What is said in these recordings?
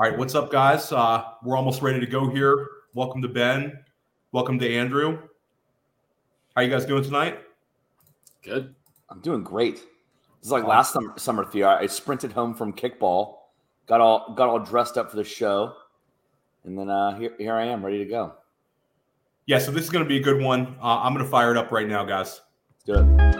All right, what's up, guys? Uh, we're almost ready to go here. Welcome to Ben. Welcome to Andrew. How you guys doing tonight? Good. I'm doing great. This is like last summer, summer for. I sprinted home from kickball, got all got all dressed up for the show, and then uh, here here I am, ready to go. Yeah, so this is going to be a good one. Uh, I'm going to fire it up right now, guys. Let's do it.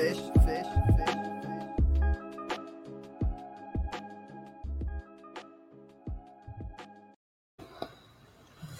Fish, fish.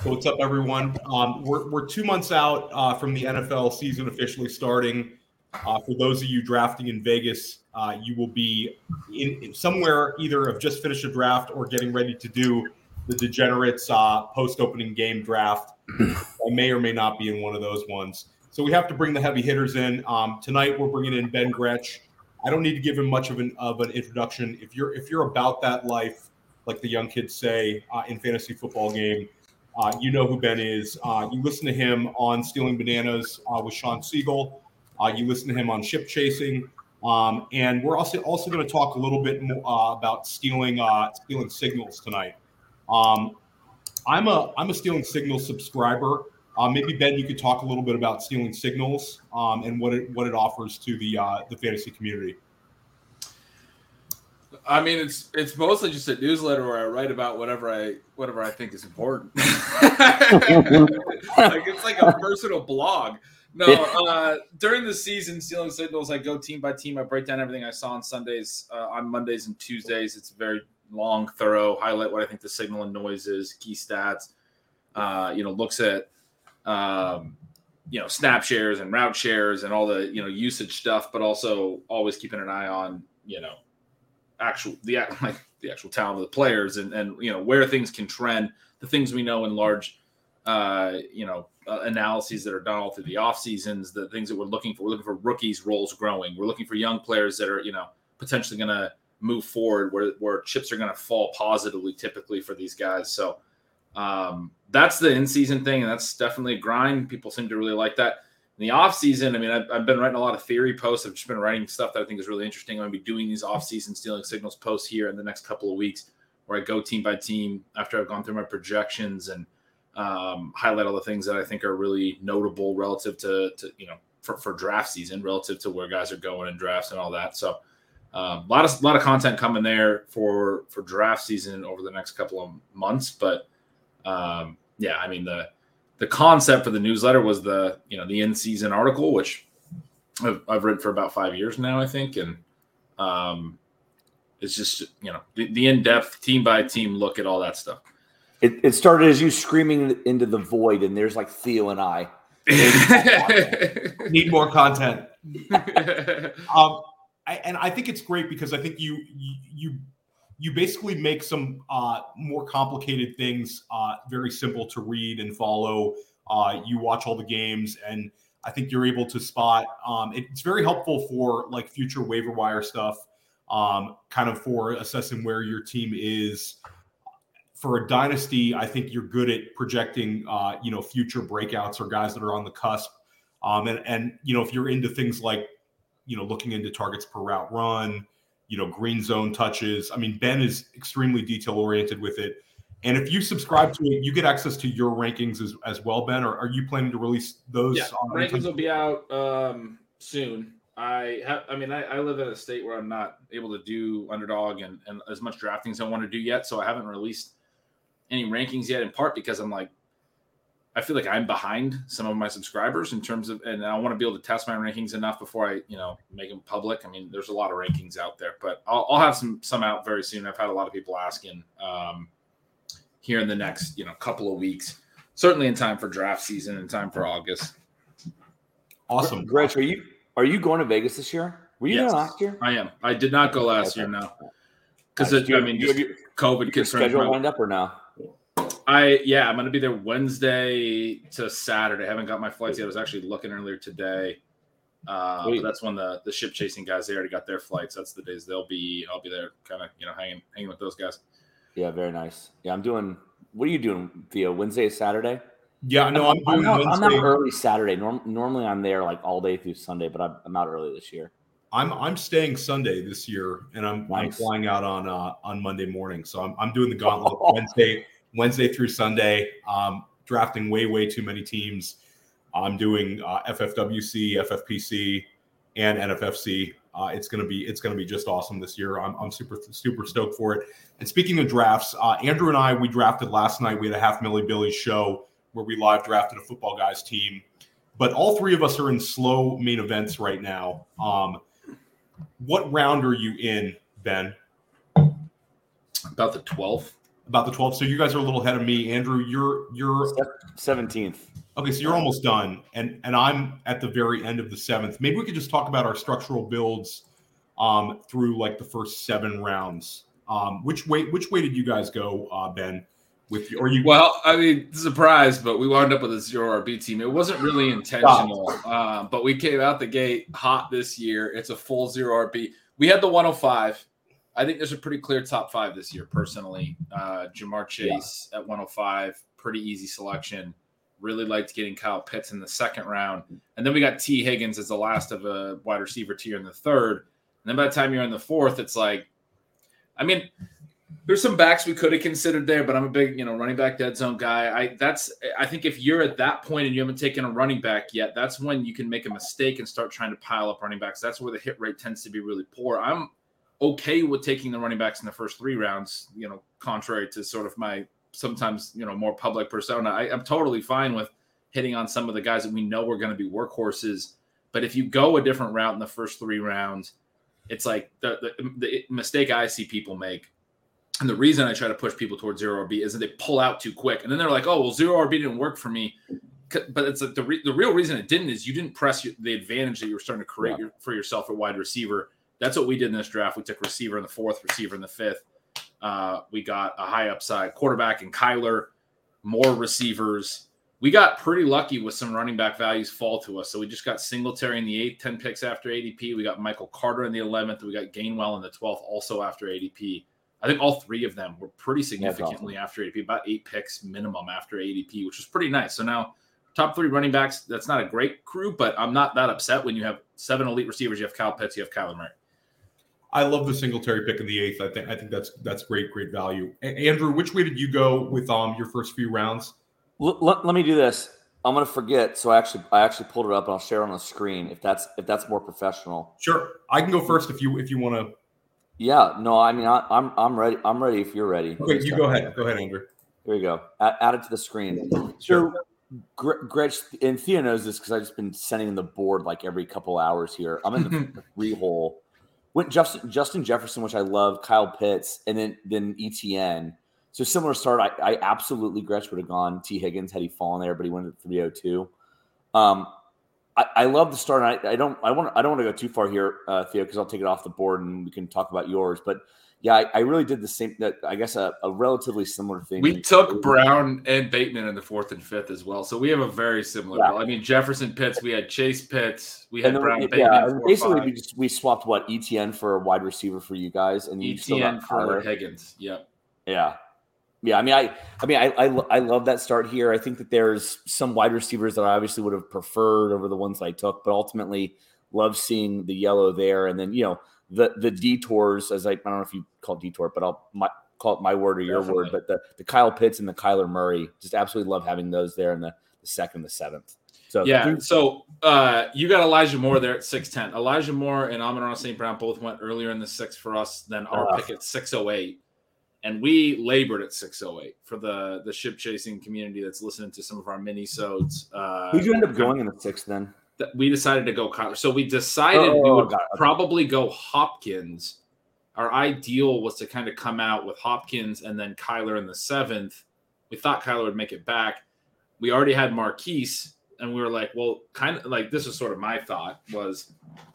What's up, everyone? Um, we're, we're two months out uh, from the NFL season officially starting. Uh, for those of you drafting in Vegas, uh, you will be in, in somewhere either have just finished a draft or getting ready to do the Degenerates uh, post-opening game draft. I may or may not be in one of those ones. So we have to bring the heavy hitters in. Um, tonight we're bringing in Ben Gretch. I don't need to give him much of an of an introduction. If you're if you're about that life, like the young kids say uh, in fantasy football game, uh, you know who Ben is. Uh, you listen to him on Stealing Bananas uh, with Sean Siegel. Uh, you listen to him on Ship Chasing, um, and we're also also going to talk a little bit more uh, about stealing stealing signals tonight. Um, I'm a I'm a Stealing Signals subscriber. Uh, maybe Ben, you could talk a little bit about stealing signals um, and what it what it offers to the uh, the fantasy community. I mean, it's it's mostly just a newsletter where I write about whatever I whatever I think is important. like it's like a personal blog. No, uh, during the season, stealing signals, I go team by team. I break down everything I saw on Sundays, uh, on Mondays and Tuesdays. It's very long, thorough. Highlight what I think the signal and noise is, key stats. Uh, you know, looks at um, you know snap shares and route shares and all the you know usage stuff, but also always keeping an eye on you know actual the like the actual talent of the players and and you know where things can trend, the things we know in large uh, you know uh, analyses that are done all through the off seasons, the things that we're looking for. We're looking for rookies roles growing. We're looking for young players that are you know potentially going to move forward where where chips are going to fall positively typically for these guys. So um, that's the in season thing, and that's definitely a grind. People seem to really like that. In the off season, I mean, I've, I've been writing a lot of theory posts. I've just been writing stuff that I think is really interesting. I'm going to be doing these off season stealing signals posts here in the next couple of weeks, where I go team by team after I've gone through my projections and um, highlight all the things that I think are really notable relative to, to you know for, for draft season, relative to where guys are going in drafts and all that. So um, a lot of a lot of content coming there for for draft season over the next couple of months. But um, yeah, I mean the the concept for the newsletter was the you know the in season article, which I've, I've written for about five years now, I think, and um, it's just you know the, the in depth team by team look at all that stuff. It, it started as you screaming into the void, and there's like Theo and I. Need more content. Um, I, and I think it's great because I think you you you, basically make some uh, more complicated things uh, very simple to read and follow. Uh, you watch all the games, and I think you're able to spot. Um, it's very helpful for like future waiver wire stuff, um, kind of for assessing where your team is. For a dynasty, I think you're good at projecting, uh, you know, future breakouts or guys that are on the cusp. Um, and and you know, if you're into things like you know, looking into targets per route run, you know, green zone touches. I mean, Ben is extremely detail oriented with it. And if you subscribe to it, you get access to your rankings as, as well, Ben. Or are you planning to release those? Yeah, rankings will be out um, soon. I have, I mean, I, I, live in a state where I'm not able to do underdog and, and as much drafting as I want to do yet. So I haven't released any rankings yet, in part because I'm like, I feel like I'm behind some of my subscribers in terms of, and I want to be able to test my rankings enough before I, you know, make them public. I mean, there's a lot of rankings out there, but I'll, I'll have some some out very soon. I've had a lot of people asking um, here in the next, you know, couple of weeks, certainly in time for draft season, in time for August. Awesome, Gretch. Are you are you going to Vegas this year? Were you yes, there last year? I am. I did not go last okay. year. No, because I mean, just COVID. Your schedule lined up or now? I yeah, I'm gonna be there Wednesday to Saturday. I haven't got my flights yet. I was actually looking earlier today. Uh, but that's when the the ship chasing guys they already got their flights. That's the days they'll be. I'll be there, kind of you know hanging hanging with those guys. Yeah, very nice. Yeah, I'm doing. What are you doing, Theo? Wednesday, Saturday? Yeah, no, I'm, I'm, I'm, I'm out early Saturday. Norm, normally, I'm there like all day through Sunday, but I'm, I'm out early this year. I'm I'm staying Sunday this year, and I'm, nice. I'm flying out on uh, on Monday morning. So I'm I'm doing the gauntlet Wednesday Wednesday through Sunday. Um, drafting way, way too many teams. I'm doing uh, FFWC, FFPC, and NFFC. Uh, it's gonna be it's gonna be just awesome this year. I'm, I'm super super stoked for it. And speaking of drafts, uh, Andrew and I we drafted last night. We had a half Millie Billy show where we live drafted a football guys team. But all three of us are in slow main events right now. Um, what round are you in, Ben? About the twelfth about the 12th. So you guys are a little ahead of me. Andrew, you're you're 17th. Okay, so you're almost done. And and I'm at the very end of the seventh. Maybe we could just talk about our structural builds um, through like the first seven rounds. Um, which way which way did you guys go, uh, Ben? With you, or you well, I mean, surprise, but we wound up with a zero RB team. It wasn't really intentional, uh, but we came out the gate hot this year. It's a full zero RB. We had the 105 I think there's a pretty clear top five this year, personally. Uh, Ja'Marr Chase yeah. at 105, pretty easy selection. Really liked getting Kyle Pitts in the second round. And then we got T. Higgins as the last of a wide receiver tier in the third. And then by the time you're in the fourth, it's like, I mean, there's some backs we could have considered there, but I'm a big, you know, running back dead zone guy. I that's I think if you're at that point and you haven't taken a running back yet, that's when you can make a mistake and start trying to pile up running backs. That's where the hit rate tends to be really poor. I'm okay with taking the running backs in the first three rounds, you know, contrary to sort of my sometimes, you know, more public persona. I, am totally fine with hitting on some of the guys that we know are going to be workhorses. But if you go a different route in the first three rounds, it's like the, the, the mistake I see people make. And the reason I try to push people towards zero RB is that they pull out too quick. And then they're like, oh, well, zero RB didn't work for me. But it's like the, re- the real reason it didn't is you didn't press your, the advantage that you were starting to create yeah. your, for yourself at wide receiver that's what we did in this draft. We took receiver in the fourth, receiver in the fifth. Uh, we got a high upside quarterback in Kyler, more receivers. We got pretty lucky with some running back values fall to us. So we just got Singletary in the eighth, 10 picks after ADP. We got Michael Carter in the 11th. We got Gainwell in the 12th, also after ADP. I think all three of them were pretty significantly awesome. after ADP, about eight picks minimum after ADP, which was pretty nice. So now top three running backs, that's not a great crew, but I'm not that upset when you have seven elite receivers. You have Kyle Pitts, you have Kyler Murray. I love the Singletary pick in the eighth. I think I think that's that's great, great value. A- Andrew, which way did you go with um your first few rounds? L- let, let me do this. I'm gonna forget, so I actually I actually pulled it up and I'll share it on the screen if that's if that's more professional. Sure, I can go first if you if you want to. Yeah, no, I mean I, am I'm, I'm ready. I'm ready if you're ready. Okay, you go ahead. Go ahead, Andrew. Here we go. Add, add it to the screen. Sure. So, Greg and Theo knows this because I've just been sending the board like every couple hours here. I'm in the three hole went Justin, Justin Jefferson, which I love, Kyle Pitts, and then then ETN. So similar start. I, I absolutely Gretch would have gone T Higgins had he fallen there, but he went at 302. Um, I, I love the start. I, I don't I want I don't want to go too far here, uh, Theo, because I'll take it off the board and we can talk about yours. But yeah, I, I, really did the same. That I guess a, a relatively similar thing. We took Brown and Bateman in the fourth and fifth as well, so we have a very similar. Yeah. I mean, Jefferson Pitts, we had Chase Pitts, we had Brown. Bateman, yeah, basically we just we swapped what ETN for a wide receiver for you guys, and you ETN for Higgins. Yep. Yeah. Yeah, I mean, I, I mean, I, I, I love that start here. I think that there's some wide receivers that I obviously would have preferred over the ones I took, but ultimately love seeing the yellow there. And then, you know, the the detours, as I, I don't know if you call it detour, but I'll my call it my word or your Definitely. word, but the, the Kyle Pitts and the Kyler Murray, just absolutely love having those there in the, the second, the seventh. So Yeah. So uh, you got Elijah Moore there at 6'10. Elijah Moore and Amon St. Brown both went earlier in the six for us than our Ugh. pick at 608. And we labored at 608 for the the ship chasing community that's listening to some of our mini sods. Uh, who'd you end up going in the sixth then? That we decided to go Kyler. So we decided we Oh, would got it. Okay. probably go Hopkins. Our ideal was to kind of come out with Hopkins and then Kyler in the seventh. We thought Kyler would make it back. We already had Marquise, and we were like, well, kind of like this was sort of my thought was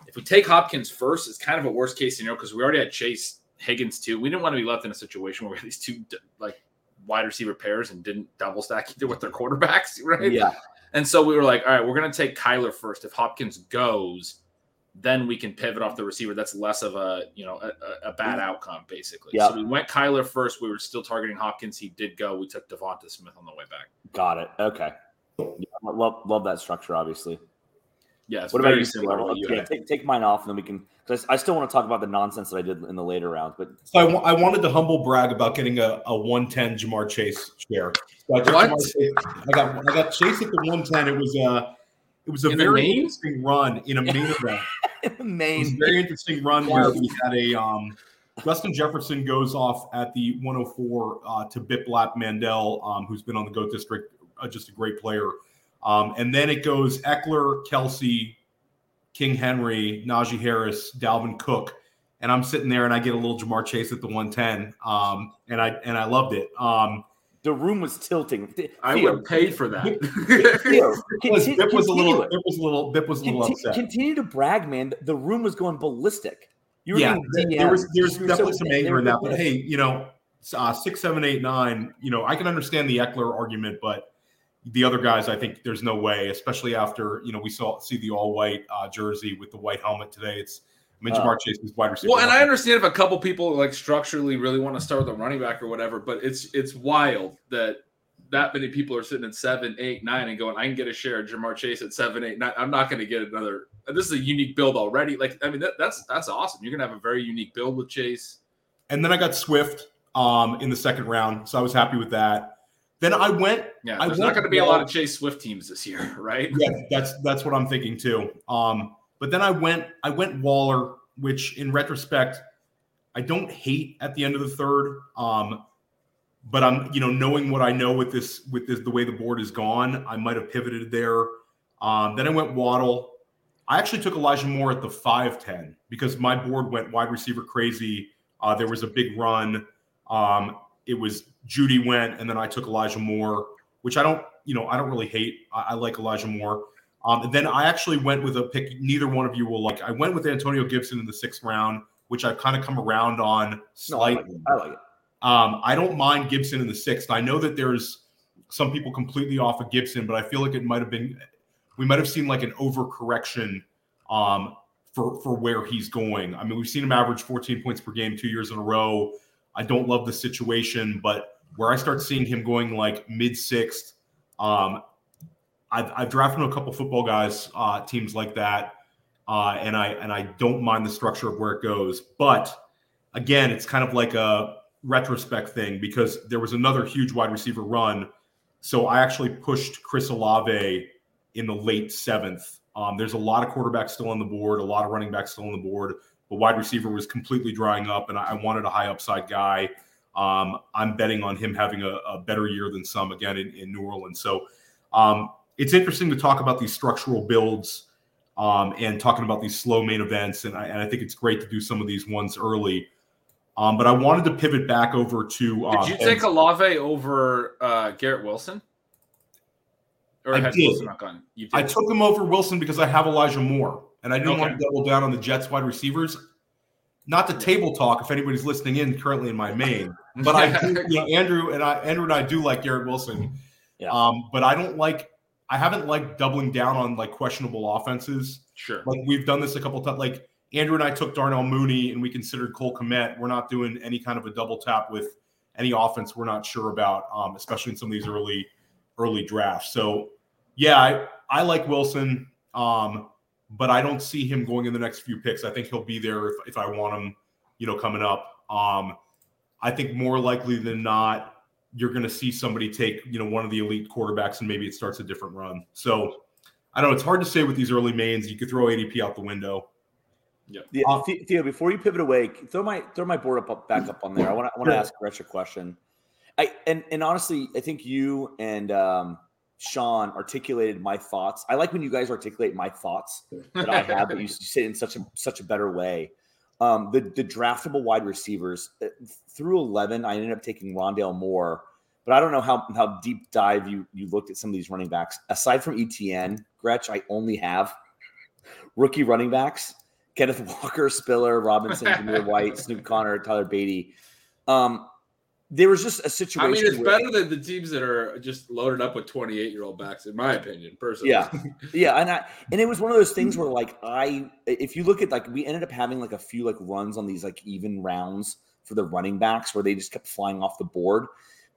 if we take Hopkins first, it's kind of a worst case scenario because we already had Chase Higgins too. We didn't want to be left in a situation where we had these two like wide receiver pairs and didn't double stack either with their quarterbacks, right? Yeah. And so we were like, all right, we're going to take Kyler first. If Hopkins goes, then we can pivot off the receiver. That's less of a you know a, a- bad outcome basically. Yeah. So we went Kyler first. We were still targeting Hopkins. He did go. We took Devonta Smith on the way back. Got it. Okay. Yeah, love love that structure, obviously. Yeah, What about you? similar to you Yeah, take, take mine off, and then we can. Because I, I still want to talk about the nonsense that I did in the later rounds. But So I I wanted to humble brag about getting a, a 110 Ja'Marr Chase share. So I, What? Chase- I got I got Chase at the 110. It was a it was a In very interesting run in a main event. It was a main. very interesting run where we had a um, Justin Jefferson goes off at the 104 uh, to Biplap Mandel, um, who's been on the GOAT District, uh, just a great player. Um, and then it goes Ekeler, Kelce, King Henry, Najee Harris, Dalvin Cook, and I'm sitting there and I get a little Ja'Marr Chase at the 110, um, and I and I loved it. Um, The room was tilting. I Theo, would pay for that. Theo, Bip was, Bip was a little, continue it. Bip was a little, Bip was a little Conti- upset. Continue to brag, man. The room was going ballistic. You were yeah, there- there was there's You were definitely so- some they anger in that, but hey, you know, uh, six, seven, eight, nine. You know, I can understand the Ekeler argument, but the other guys, I think there's no way, especially after you know we saw see the all white uh, jersey with the white helmet today. It's I mean, Oh. Ja'Marr Chase is wide receiver. Well, and I understand if a couple people like structurally really want to start with a running back or whatever, but it's it's wild that that many people are sitting at seven, eight, nine, and going, "I can get a share of Ja'Marr Chase at seven, eight, nine. I'm not going to get another." This is a unique build already. Like, I mean, that, that's that's awesome. You're going to have a very unique build with Chase. and then I got Swift um, in the second round, so I was happy with that. Then I went Yeah, I there's not going to be a lot of Chase Swift teams this year, right? yeah, that's that's what I'm thinking too. Um, but then I went I went Waller, which in retrospect, I don't hate at the end of the third. Um, but I'm you know knowing what I know with this with this the way the board is gone, I might have pivoted there. Um, then I went Waddle. I actually took Elijah Moore at the five ten because my board went wide receiver crazy. Uh, there was a big run. Um, it was Judy went, and then I took Elijah Moore, which I don't, you know, I don't really hate. I, I like Elijah Moore. Um, and then I actually went with a pick. Neither one of you will like. I went with Antonio Gibson in the sixth round, which I've kind of come around on No, I slightly. like it. I like it. Um, I don't mind Gibson in the sixth. I know that there's some people completely off of Gibson, but I feel like it might have been we might have seen like an overcorrection um, for for where he's going. I mean, we've seen him average 14 points per game two years in a row. I don't love the situation, but where I start seeing him going like mid sixth, um, I've, I've drafted a couple football guys uh, teams like that, uh, and I and I don't mind the structure of where it goes. But again, it's kind of like a retrospect thing because there was another huge wide receiver run. So I actually pushed Chris Olave in the late seventh. Um, there's a lot of quarterbacks still on the board, a lot of running backs still on the board, but wide receiver was completely drying up, and I, wanted a high upside guy. Um, I'm betting on him having a, a better year than some again in, in New Orleans. So um, it's interesting to talk about these structural builds um, and talking about these slow main events, and I, and I think it's great to do some of these ones early. Um, but I wanted to pivot back over to. Uh, Did you take Olave over uh, Garrett Wilson? Or I did. Wilson not gone? You did. I took him over Wilson because I have Elijah Moore, and I don't Okay. want to double down on the Jets wide receivers. Not to table talk if anybody's listening in currently in my main, but I do, you know, Andrew and I, Andrew and I do like Garrett Wilson. Yeah. Um, but I don't like, I haven't liked doubling down on like questionable offenses. sure. Like we've done this a couple times. Like Andrew and I took Darnell Mooney and we considered Cole Kmet. We're not doing any kind of a double tap with any offense we're not sure about, um, especially in some of these early early drafts. So yeah, I, I like Wilson, um, but I don't see him going in the next few picks. I think he'll be there if, if I want him, you know, coming up. Um, I think more likely than not, you're going to see somebody take you know one of the elite quarterbacks and maybe it starts a different run. So I don't know. It's hard to say with these early mains. You could throw ADP out the window. Yeah. yeah Theo, before you pivot away, throw my throw my board up, back up on there. I want to I want to ask Gretch a question. I and and honestly, I think you and um, Sean articulated my thoughts. I like when you guys articulate my thoughts that I have, but you say it in such a such a better way. Um, the the draftable wide receivers uh, through eleven, I ended up taking Rondale Moore, but I don't know how how deep dive you you looked at some of these running backs. Aside from ETN, Gretch, I only have rookie running backs Kenneth Walker, Spiller, Robinson, Zamir White, Snoop Conner, Tyler Badie. Um, there was just a situation. I mean, it's where, better than the teams that are just loaded up with 28 year old backs, in my opinion, personally. Yeah. Yeah. And I, and it was one of those things where, like, I, if you look at, like, we ended up having like a few like runs on these like even rounds for the running backs where they just kept flying off the board.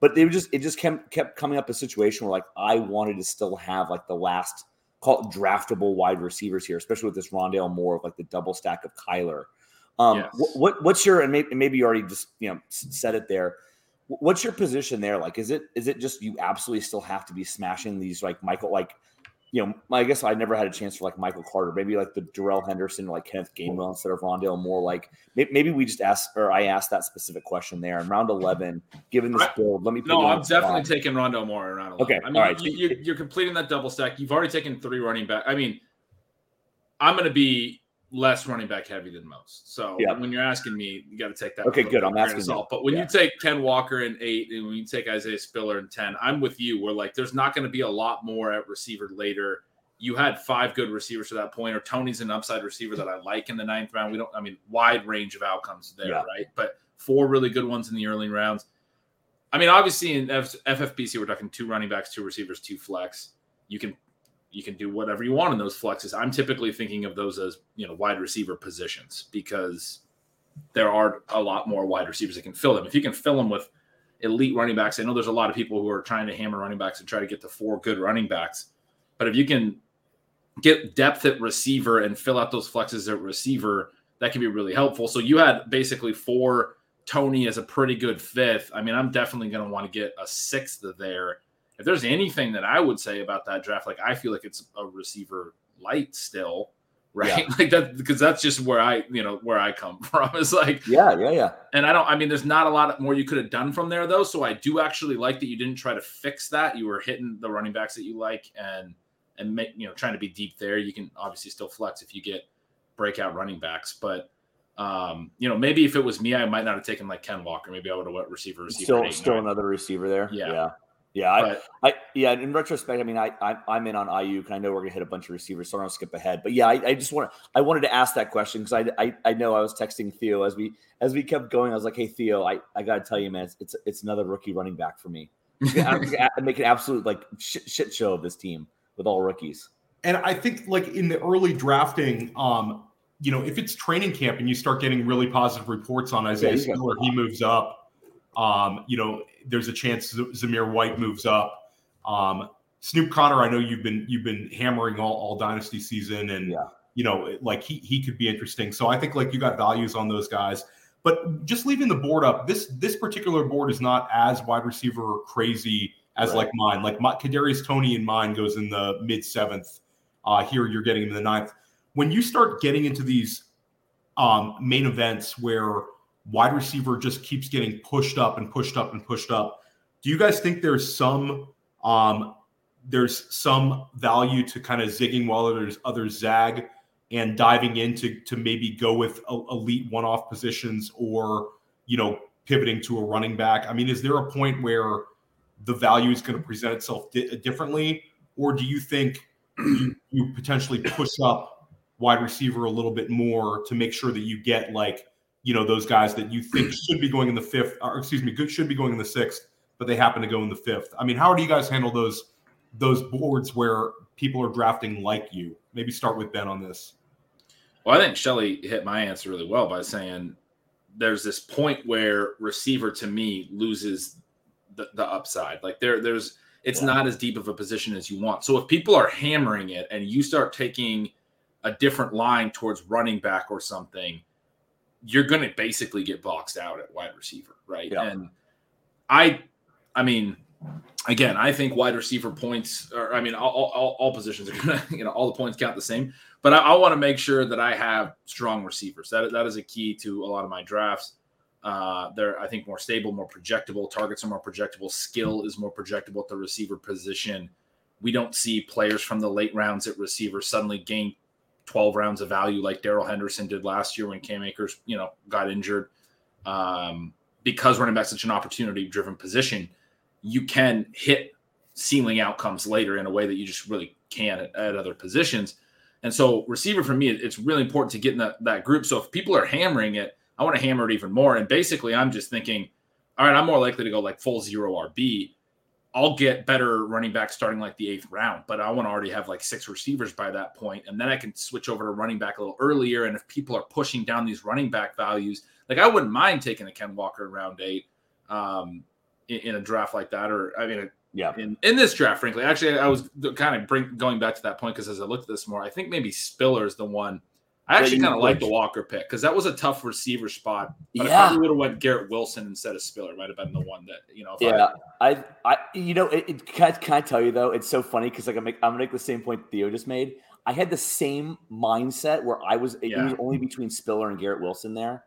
But they were just, it just kept, kept coming up a situation where, like, I wanted to still have like the last call it draftable wide receivers here, especially with this Rondale Moore of like the double stack of Kyler. Um, yes. what, what, what's your and maybe, maybe you already just you know said it there. What's your position there? Like, is it is it just you absolutely still have to be smashing these like Michael like you know, I guess I never had a chance for like Michael Carter, maybe like the Darrell Henderson, like Kenneth Gainwell instead of Rondale Moore. Like maybe we just asked, or I asked that specific question there in round 11, given this build. Let me no, I'm definitely spot. taking Rondale Moore in round 11. Okay. I mean, all right. you, you're completing that double stack. You've already taken three running back. I mean, I'm going to be less running back heavy than most. So yeah. when you're asking me, you got to take that. Okay, good. I'm asking salt. But when yeah. you take Ken Walker in eight, and when you take Isaiah Spiller in ten, I'm with you. We're like, there's not going to be a lot more at receiver later you had five good receivers to that point, or Toney's an upside receiver that I like in the ninth round. We don't, I mean, wide range of outcomes there, yeah. right? But four really good ones in the early rounds. I mean, obviously in F- FFPC, we're talking two running backs, two receivers, two flex. You can you can do whatever you want in those flexes. I'm typically thinking of those as you know wide receiver positions because there are a lot more wide receivers that can fill them. If you can fill them with elite running backs, I know there's a lot of people who are trying to hammer running backs and try to get to four good running backs. But if you can get depth at receiver and fill out those flexes at receiver, that can be really helpful. So you had basically four Toney is a pretty good fifth. I mean, I'm definitely going to want to get a sixth there. If there's anything that I would say about that draft, like I feel like it's a receiver light still, right? Yeah. like that because that's just where I, you know, where I come from. Is like, yeah, yeah, yeah. And I don't. I mean, there's not a lot more you could have done from there though. So I do actually like that you didn't try to fix that. You were hitting the running backs that you like and and make you know trying to be deep there. You can obviously still flex if you get breakout running backs, but um, you know maybe if it was me, I might not have taken like Ken Walker. Maybe I would have went receiver, receiver. Still, eight, still nine. another receiver there. Yeah, yeah. Yeah, but, I, I, yeah. In retrospect, I mean, I, I am in on IU, and I know we're gonna hit a bunch of receivers, so I don't skip ahead. But yeah, I, I just want I wanted to ask that question because I, I I know I was texting Theo as we as we kept going. I was like, hey Theo, I, I gotta tell you, man, it's it's, it's another rookie running back for me. I make an absolute like shit, shit show of this team with all rookies. And I think like in the early drafting, um, you know, if it's training camp and you start getting really positive reports on Isaiah yeah, Spiller, he moves up. Um, you know, there's a chance Zamir White moves up. Um, Snoop Conner, I know you've been you've been hammering all, all dynasty season, and yeah. you know, like he he could be interesting. So I think like you got values on those guys. But just leaving the board up, this this particular board is not as wide receiver crazy as right. like mine. Like my Kadarius Toney in mine goes in the mid seventh. Uh, here you're getting him in the ninth. When you start getting into these um, main events where wide receiver just keeps getting pushed up and pushed up and pushed up, do you guys think there's some um, there's some value to kind of zigging while others others zag and diving into to maybe go with elite one-off positions or you know pivoting to a running back? I mean, is there a point where the value is going to present itself di- differently, or do you think you, you potentially push up wide receiver a little bit more to make sure that you get like you know those guys that you think should be going in the fifth, or excuse me, good should be going in the sixth, but they happen to go in the fifth. I mean, how do you guys handle those those boards where people are drafting like you? Maybe start with Ben on this. Well, I think Shelly hit my answer really well by saying there's this point where receiver to me loses the, the upside. Like there, there's it's yeah. not as deep of a position as you want. So if people are hammering it and you start taking a different line towards running back or something, you're going to basically get boxed out at wide receiver, right? Yeah. And I, I mean, again, I think wide receiver points, or I mean, all, all, all positions are going to, you know, all the points count the same. But I, I want to make sure that I have strong receivers. That that is a key to a lot of my drafts. Uh, they're, I think, more stable, more projectable. Targets are more projectable. Skill is more projectable at the receiver position. We don't see players from the late rounds at receiver suddenly gain 12 rounds of value like Darrell Henderson did last year when Cam Akers, you know, got injured. Um, because running back such an opportunity driven position, you can hit ceiling outcomes later in a way that you just really can at, at other positions. And so, receiver for me, it's really important to get in that, that group. So, if people are hammering it, I want to hammer it even more. And basically, I'm just thinking, all right, I'm more likely to go like full zero RB. I'll get better running back starting like the eighth round, but I want to already have like six receivers by that point, and then I can switch over to running back a little earlier. And if people are pushing down these running back values, like I wouldn't mind taking a Ken Walker in round eight um, in, in a draft like that, or I mean, Yeah. in, in this draft, frankly. Actually, I was kind of bring, going back to that point because as I looked at this more, I think maybe Spiller is the one. I actually kind of like the Walker pick because that was a tough receiver spot. But I probably would have went Garrett Wilson instead of Spiller. Might have been the one that you know. Yeah, I, I, you know, it, it can, I, can I tell you though? It's so funny because like I make, I'm gonna make the same point Theo just made. I had the same mindset where I was. It Yeah. was only between Spiller and Garrett Wilson there.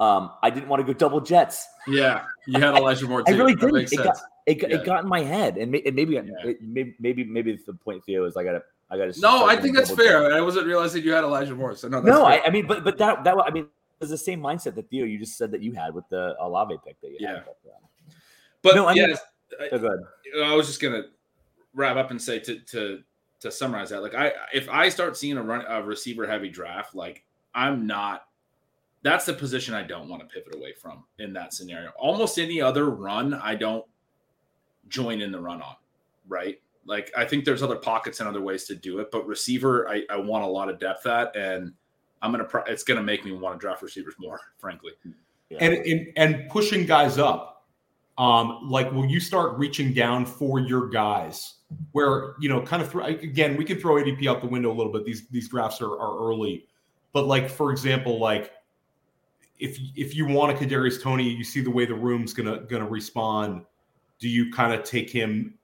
Um, I didn't want to go double Jets. Yeah, you had Elijah Moore I too. really didn't. It got, it, got, Yeah. it got in my head, and, may, and maybe, Yeah. maybe, maybe, maybe the point Theo is I gotta, I gotta. No, I think that's fair. I wasn't realizing you had Elijah Moore. So no, that's No. I, I mean, but but that that I mean, it was the same mindset that Theo you just said that you had with the Olave pick that you Yeah. had. But, uh, but no, I mean- yes, so good. I was just gonna wrap up and say to to to summarize that, like I if I start seeing a run a receiver heavy draft, like I'm not. That's the position I don't want to pivot away from in that scenario. Almost any other run, I don't join in the run on, right? Like I think there's other pockets and other ways to do it, but receiver, I, I want a lot of depth at, and I'm gonna. Pro- it's gonna make me want to draft receivers more, frankly. and, and and pushing guys up um like will you start reaching down for your guys where you know kind of throw again we can throw adp out the window a little bit these these drafts are, are early but like for example like if if you want a kadarius toney you see the way the room's gonna gonna respond do you kind of take him you-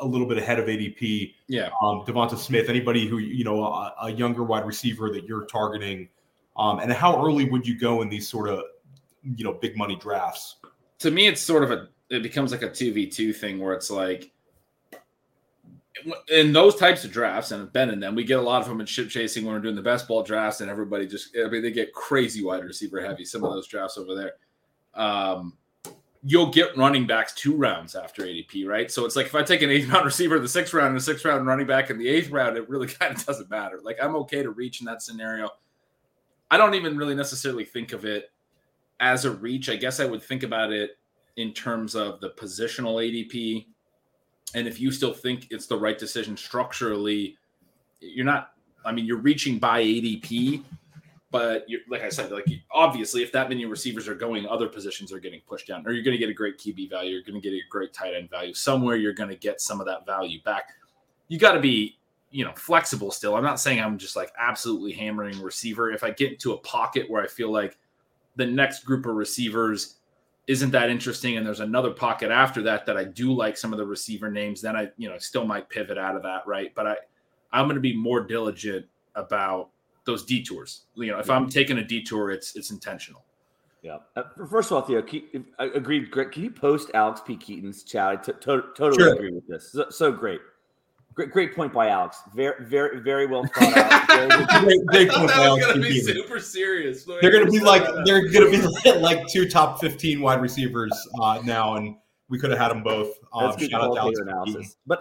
a little bit ahead of adp Yeah, um, Devonta Smith, anybody who you know a, a younger wide receiver that you're targeting, um, and how early would you go in these sort of you know big money drafts? to me it's sort of a it becomes like a 2v2 thing where it's like in those types of drafts and been in them we get a lot of them in ship chasing when we're doing the best ball drafts and everybody just i mean they get crazy wide receiver heavy some of those drafts over there. Um you'll get running backs two rounds after adp right? So it's like if i take an eighth round receiver in the sixth round and a sixth round running back in the eighth round it really kind of doesn't matter. Like i'm okay to reach in that scenario. I don't even really necessarily think of it as a reach, I guess I would think about it in terms of the positional ADP. And if you still think it's the right decision structurally, you're not, I mean, you're reaching by ADP, but like I said, like obviously, if that many receivers are going, other positions are getting pushed down, or you're going to get a great QB value, you're going to get a great tight end value. Somewhere you're going to get some of that value back. You got to be, you know, flexible still. I'm not saying I'm just like absolutely hammering receiver. If I get into a pocket where I feel like the next group of receivers isn't that interesting and there's another pocket after that that I do like some of the receiver names then I you know still might pivot out of that right but I I'm going to be more diligent about those detours you know if I'm taking a detour it's it's intentional Yeah. Uh, first of all, Theo, can you, I agreed. Great. Can you post Alex P. Keaton's chat? I t- to- totally Sure. agree with this. So, so great. Great, great point by Alex. Very, very, very well thought out. Very good. Great, great point, that was going to be Keaton. super serious They're going to be like they're going to be like two top fifteen wide receivers uh, now, and we could have had them both. Um, That's good shout out to Alex. qualitative Keaton. analysis. But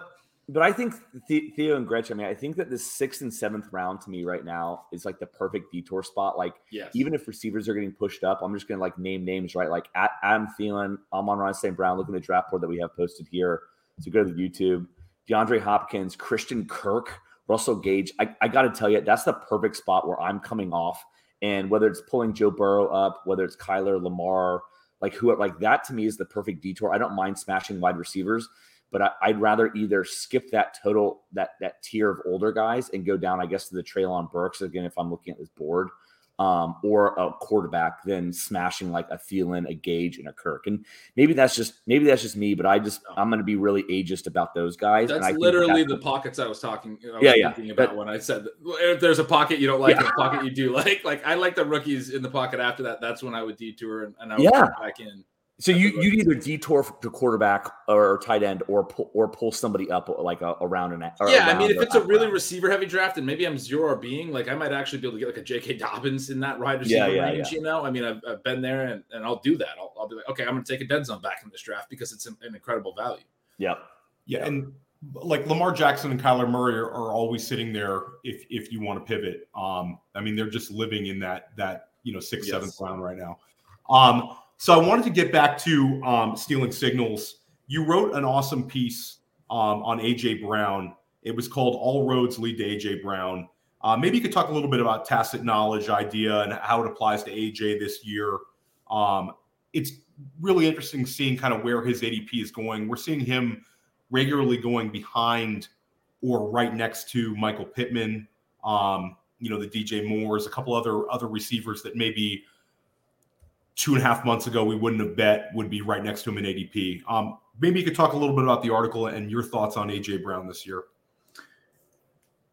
but I think Theo and Gretchen, I mean, I think that the sixth and seventh round to me right now is like the perfect detour spot. Like yes even if receivers are getting pushed up, I'm just gonna like name names, right? Like Adam Thielen, Amon-Ra St. Brown, look at the draft board that we have posted here. So go to the YouTube. DeAndre Hopkins, Christian Kirk, Russell Gage. I, I gotta tell you, that's the perfect spot where I'm coming off. And whether it's pulling Joe Burrow up, whether it's Kyler, Lamar, like who like that to me is the perfect detour. I don't mind smashing wide receivers, but I, I'd rather either skip that total that that tier of older guys and go down, I guess, to the Treylon Burks again if I'm looking at this board. um, or a quarterback than smashing like a Thielen, a Gage, and a Kirk. And maybe that's just maybe that's just me, but I just I'm going to be really ageist about those guys. That's literally the pockets I was talking. I was yeah, yeah. About but, when I said if there's a pocket you don't like, yeah. a pocket you do like. Like I like the rookies in the pocket after that. That's when I would detour and, and I would yeah. back in. So you you either detour to quarterback or tight end or pull, or pull somebody up like a, around an yeah. I mean, if it's a really receiver heavy draft and maybe I'm zero being like I might actually be able to get like a J.K. Dobbins in that wide receiver yeah, yeah, range. Yeah. You know, I mean, I've, I've been there and, and I'll do that. I'll, I'll be like, okay, I'm going to take a dead zone back in this draft because it's an, an incredible value. Yep. Yeah, and like Lamar Jackson and Kyler Murray are, are, always sitting there if if you want to pivot. Um, I mean, they're just living in that that you know sixth, yes. seventh round right now. Um, so I wanted to get back to um, stealing signals. You wrote an awesome piece um, on AJ Brown. It was called "All Roads Lead to AJ Brown." Uh, maybe you could talk a little bit about tacit knowledge idea and how it applies to AJ this year. Um, it's really interesting seeing kind of where his ADP is going. We're seeing him regularly going behind or right next to Michael Pittman. Um, you know, the DJ Moores, a couple other other receivers that maybe two and a half months ago we wouldn't have bet would be right next to him in ADP. Um, maybe you could talk a little bit about the article and your thoughts on AJ Brown this year.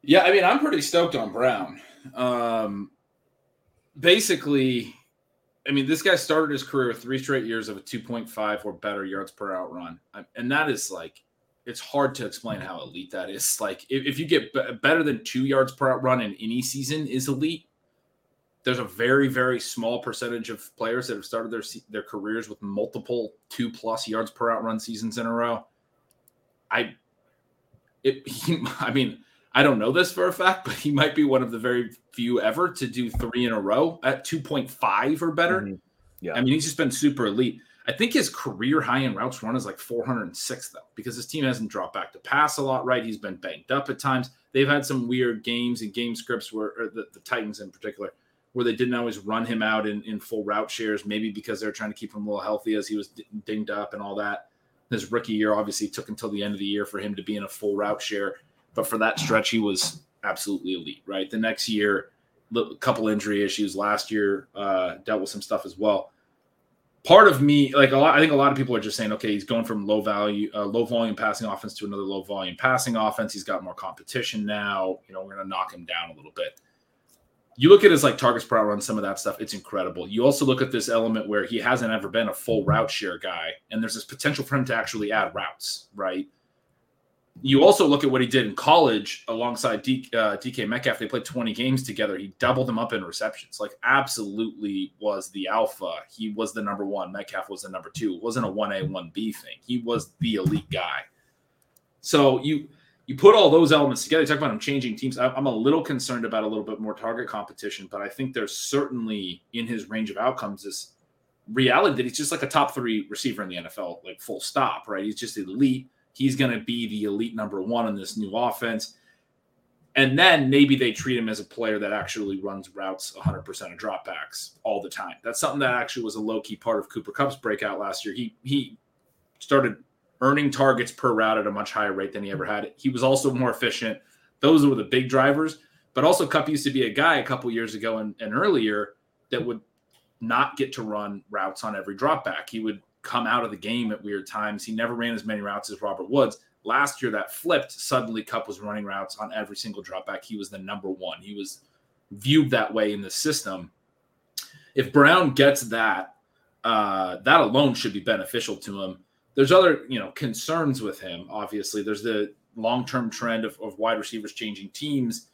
Yeah, I mean, I'm pretty stoked on Brown. Um, basically, I mean, this guy started his career with three straight years of a 2.5 or better yards per route run, and that is like it's hard to explain how elite that is. Like, if, if you get b- better than two yards per route run in any season, is elite there's a very very small percentage of players that have started their their careers with multiple two plus yards per route run seasons in a row. I it he, I mean I don't know this for a fact, but he might be one of the very few ever to do three in a row at 2.5 or better. Mm-hmm. Yeah. I mean, he's just been super elite. I think his career high in routes run is like 406 though, because his team hasn't dropped back to pass a lot, right? He's been banged up at times. They've had some weird games and game scripts where the, the Titans in particular where they didn't always run him out in, in full route shares, maybe because they're trying to keep him a little healthy as he was dinged up and all that. His rookie year obviously took until the end of the year for him to be in a full route share, but for that stretch, he was absolutely elite. Right, the next year, a couple injury issues. Last year, uh, dealt with some stuff as well. Part of me, like a lot, I think a lot of people are just saying, okay, he's going from low value, uh, low volume passing offense to another low volume passing offense. He's got more competition now. You know, we're going to knock him down a little bit you look at his like targets per hour on some of that stuff, it's incredible. You also look at this element where he hasn't ever been a full route share guy, and there's this potential for him to actually add routes, right? You also look at what he did in college alongside D, uh, DK Metcalf. They played 20 games together. He doubled them up in receptions. Like, absolutely was the alpha. He was the number one. Metcalf was the number two. It wasn't a 1A, 1B thing. He was the elite guy. So you you put all those elements together. You talk about him changing teams. I'm a little concerned about a little bit more target competition, but I think there's certainly in his range of outcomes this reality that he's just like a top three receiver in the NFL, like full stop, right? He's just elite. He's going to be the elite number one in this new offense. And then maybe they treat him as a player that actually runs routes 100% of dropbacks all the time. That's something that actually was a low key part of Cooper Kupp's breakout last year. He he started earning targets per route at a much higher rate than he ever had. He was also more efficient. Those were the big drivers. But also, Kupp used to be a guy a couple years ago and, and earlier that would not get to run routes on every dropback. He would come out of the game at weird times. He never ran as many routes as Robert Woods. Last year, that flipped. Suddenly, Kupp was running routes on every single dropback. He was the number one. He was viewed that way in the system. If Brown gets that, uh, that alone should be beneficial to him there's other you know concerns with him. Obviously, there's the long term trend of, of wide receivers changing teams.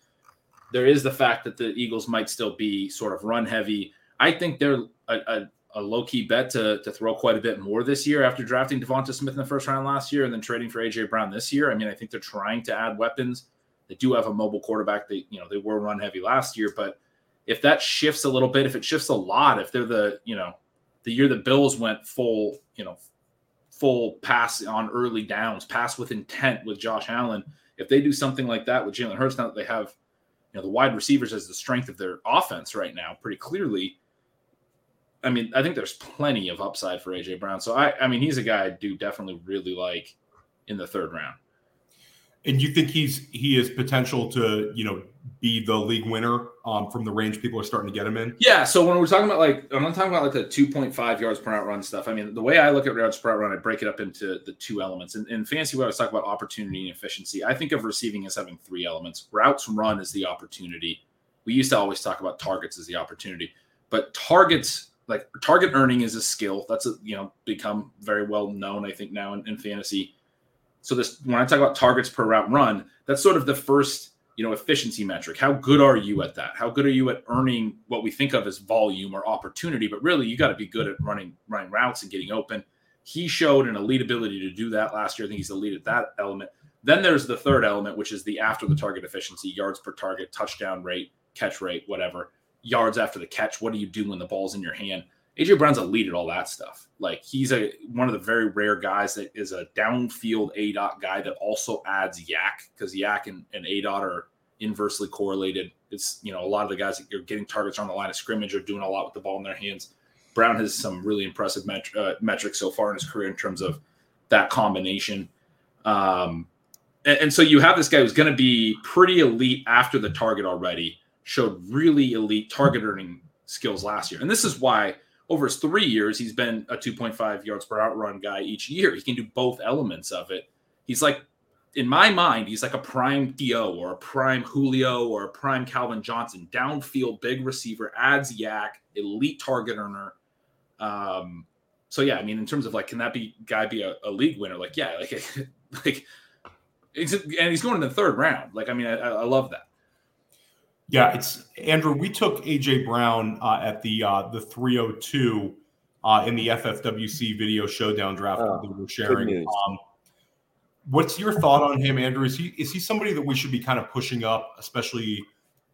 There is the fact that the Eagles might still be sort of run heavy. I think they're a, a, a low key bet to, to throw quite a bit more this year after drafting Devonta Smith in the first round last year and then trading for AJ Brown this year. I mean, I think they're trying to add weapons. They do have a mobile quarterback. They you know they were run heavy last year, but if that shifts a little bit, if it shifts a lot, if they're the you know the year the Bills went full you know full pass on early downs, pass with intent with Josh Allen. If they do something like that with Jalen Hurts, now that they have you know the wide receivers as the strength of their offense right now, pretty clearly. I mean, I think there's plenty of upside for AJ Brown. So I, I mean, he's a guy I do definitely really like in the third round. And you think he's he is potential to you know be the league winner um, from the range people are starting to get him in? Yeah. So when we're talking about like, I'm not talking about like the 2.5 yards per route run stuff. I mean, the way I look at yards per route run, I break it up into the two elements. And in fantasy, when I talk about opportunity and efficiency, I think of receiving as having three elements. Routes run is the opportunity. We used to always talk about targets as the opportunity, but targets like target earning is a skill that's a, you know become very well known. I think now in, in fantasy. So this when I talk about targets per route run, that's sort of the first you know efficiency metric. How good are you at that? How good are you at earning what we think of as volume or opportunity? But really you got to be good at running running routes and getting open. He showed an elite ability to do that last year. I think he's elite at that element. Then there's the third element which is the after the target efficiency yards per target touchdown rate catch rate whatever. Yards after the catch what do you do when the ball's in your hand AJ Brown's elite at all that stuff. Like he's a one of the very rare guys that is a downfield A dot guy that also adds YAC because YAC and, and A dot are inversely correlated. It's you know a lot of the guys that are getting targets on the line of scrimmage are doing a lot with the ball in their hands. Brown has some really impressive met- uh, metrics so far in his career in terms of that combination. Um, and, and so you have this guy who's going to be pretty elite after the target already. Showed really elite target earning skills last year, and this is why over his three years, he's been a 2.5 yards per route run guy each year. He can do both elements of it. He's like, in my mind, he's like a prime Theo or a prime Julio or a prime Calvin Johnson, downfield big receiver, adds YAC, elite target earner. Um, so yeah, I mean, in terms of like, can that be guy be a, a league winner? Like, yeah, like, like, and he's going in the third round. Like, I mean, I, I love that. Yeah, it's Andrew. We took AJ Brown uh, at the uh, the 302 uh, in the FFWC video showdown draft oh, that we were sharing. Um, what's your thought on him, Andrew? Is he is he somebody that we should be kind of pushing up, especially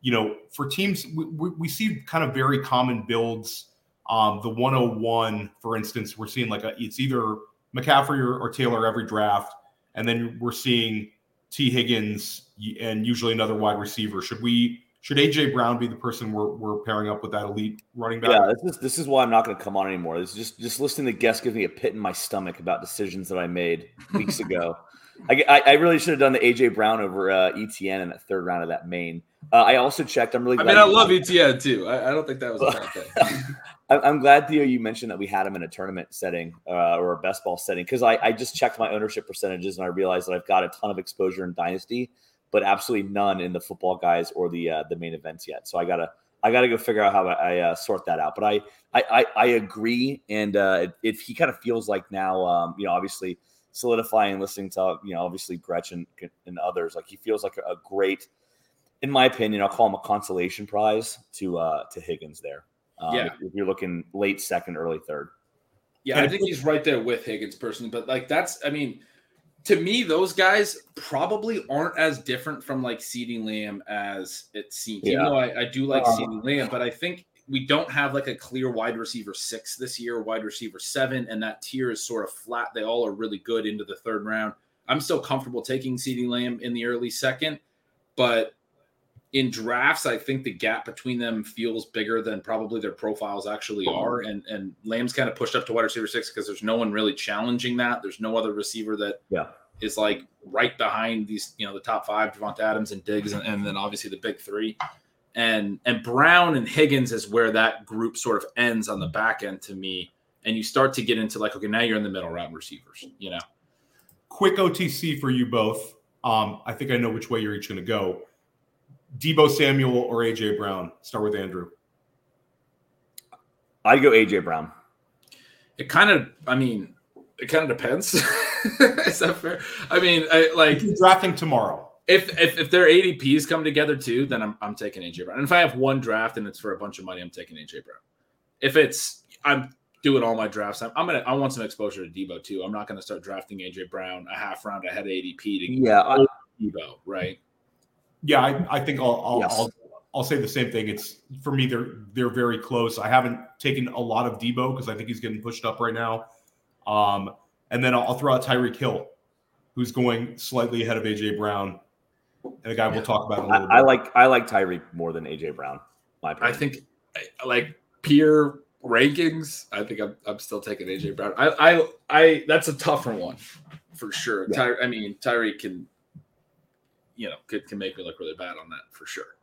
you know for teams? We, we, we see kind of very common builds. Um, the 101, for instance, we're seeing like a it's either McCaffrey or, or Taylor every draft, and then we're seeing Tee Higgins and usually another wide receiver. Should we should AJ Brown be the person we're, we're pairing up with that elite running back? Yeah, this is this is why I'm not going to come on anymore. This is just just listening to guests gives me a pit in my stomach about decisions that I made weeks ago. I, I, really should have done the AJ Brown over uh, ETN in the third round of that main. Uh, I also checked. I'm really. I mean, I love ETN too. I, I, don't think that was a bad thing. I'm glad Theo you mentioned that we had him in a tournament setting uh, or a best ball setting because I, I just checked my ownership percentages and I realized that I've got a ton of exposure in Dynasty but absolutely none in the football guys or the uh, the main events yet. So I gotta I gotta go figure out how I, I uh, sort that out. But I I I, agree, and uh, if he kind of feels like now, um, you know, obviously solidifying, listening to you know, obviously Gretchen and others, like he feels like a, a great, in my opinion, I'll call him a consolation prize to uh to Higgins there. Um, yeah, if, if you're looking late second, early third. Yeah, I think he's right there with Higgins personally, but like that's I mean to me, those guys probably aren't as different from like CeeDee Lamb as it seems. Yeah. Even though I, I do like uh, CeeDee Lamb, but I think we don't have like a clear wide receiver six this year, wide receiver seven, and that tier is sort of flat. They all are really good into the third round. I'm still comfortable taking CeeDee Lamb in the early second, but in drafts, I think the gap between them feels bigger than probably their profiles actually are. And and Lamb's kind of pushed up to wide receiver six because there's no one really challenging that. There's no other receiver that yeah. is like right behind these, you know, the top five, Davante Adams and Diggs, and, and then obviously the big three. And and Brown and Higgins is where that group sort of ends on the back end to me. And you start to get into like, okay, now you're in the middle round receivers, you know. Quick OTC for you both. Um, I think I know which way you're each going to go Deebo Samuel or AJ Brown? Start with Andrew. I'd go AJ Brown. It kind of, I mean, it kind of depends. Is that fair? I mean, I, like drafting tomorrow. If, if if their ADPs come together too, then I'm I'm taking AJ Brown. And if I have one draft and it's for a bunch of money, I'm taking AJ Brown. If it's I'm doing all my drafts, I'm, I'm gonna I want some exposure to Deebo too. I'm not gonna start drafting AJ Brown a half round ahead of ADP to get yeah I, Deebo right. Yeah, I, I think I'll I'll, yes. I'll, I'll say the same thing. It's for me they're they're very close. I haven't taken a lot of Deebo because I think he's getting pushed up right now. Um, and then I'll, I'll throw out Tyreek Hill, who's going slightly ahead of AJ Brown, and a guy we'll talk about. I, I, like I like Tyreek more than AJ Brown. My opinion. I think like peer rankings. I think I'm, I'm still taking AJ Brown. I I I that's a tougher one for sure. Yeah. Ty, I mean Tyreek can you know could can make me look really bad on that for sure.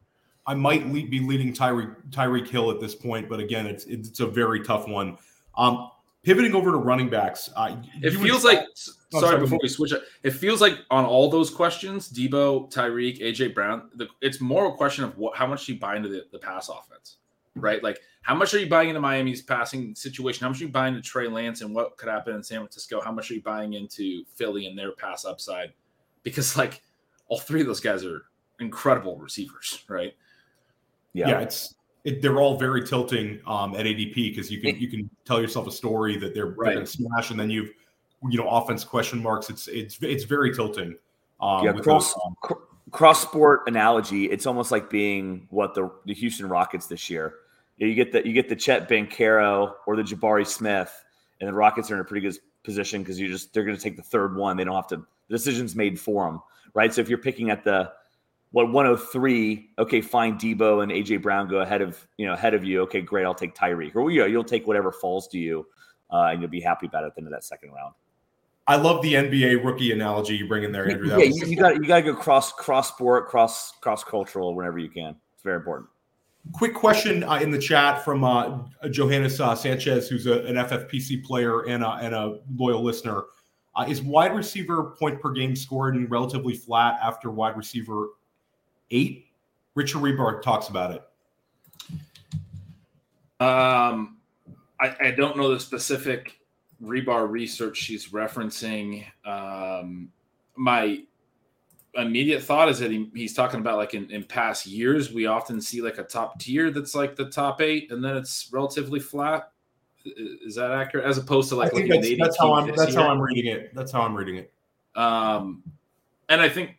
I might le- be leading Tyreek Tyreek Hill at this point, but again, it's it's a very tough one. Um, pivoting over to running backs, uh, it feels like. Oh, sorry, before we switch it, it feels like on all those questions, Deebo, Tyreek, AJ Brown, the, it's more a question of what, how much you buy into the, the pass offense, right? Like, how much are you buying into Miami's passing situation? How much are you buying into Trey Lance and what could happen in San Francisco? How much are you buying into Philly and their pass upside? Because like all three of those guys are incredible receivers, right? Yeah, yeah it's it, they're all very tilting um, at ADP because you can you can tell yourself a story that they're, right. going to smash, and then you've you know offense question marks. It's it's it's very tilting. Um, yeah, cross um, cr- cross sport analogy. It's almost like being what the the Houston Rockets this year. You, know, you get the you get the Chet Banchero or the Jabari Smith, and the Rockets are in a pretty good position because you just they're going to take the third one. They don't have to. The decision's made for them, right? So if you're picking at the what 103 okay fine deebo and aj brown go ahead of you know ahead of you. Okay great i'll take tyreek. Or you know, you'll take whatever falls to you uh, and you'll be happy about it at the end of that second round. I love the nba rookie analogy you bring in there andrew. Yeah, was- you, got you got to go cross cross sport cross cross cultural whenever you can. It's very important. Quick question uh, in the chat from uh, johannes uh, sanchez who's a, an ffpc player and a, and a loyal listener uh, is wide receiver point per game scored relatively flat after wide receiver eight? Richard Hribar talks about it. Um, I, I don't know the specific Hribar research she's referencing. Um, my immediate thought is that he, he's talking about like in, in past years, we often see like a top tier that's like the top eight, and then it's relatively flat. Is that accurate? As opposed to like that's, that's how I'm that's year? how I'm reading it. That's how I'm reading it. Um, and I think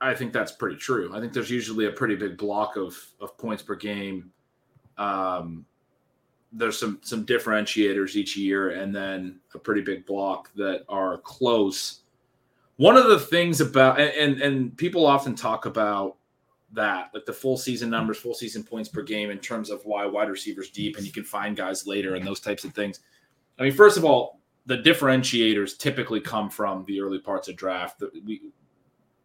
I think that's pretty true. I think there's usually a pretty big block of of points per game. Um, there's some some differentiators each year, and then a pretty big block that are close. One of the things about and and, and people often talk about that, like the full season hmm. numbers, full season points per game, in terms of why wide receivers deep, and you can find guys later, and those types of things. I mean, first of all, the differentiators typically come from the early parts of draft. We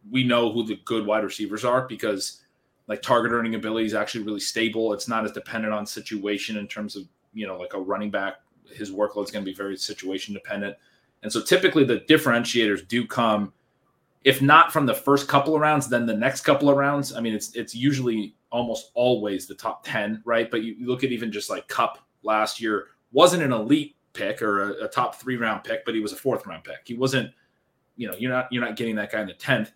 we know who the good wide receivers are because like target earning ability is actually really stable. It's not as dependent on situation in terms of, you know, like a running back, his workload is going to be very situation dependent. And so typically the differentiators do come, if not from the first couple of rounds, then the next couple of rounds. I mean, it's it's usually almost always the top 10, right? But you look at even just like Kupp last year, wasn't an elite pick or a, a top three round pick, but he was a fourth round pick. He wasn't, you know, you're not you're not getting that guy in the 10th.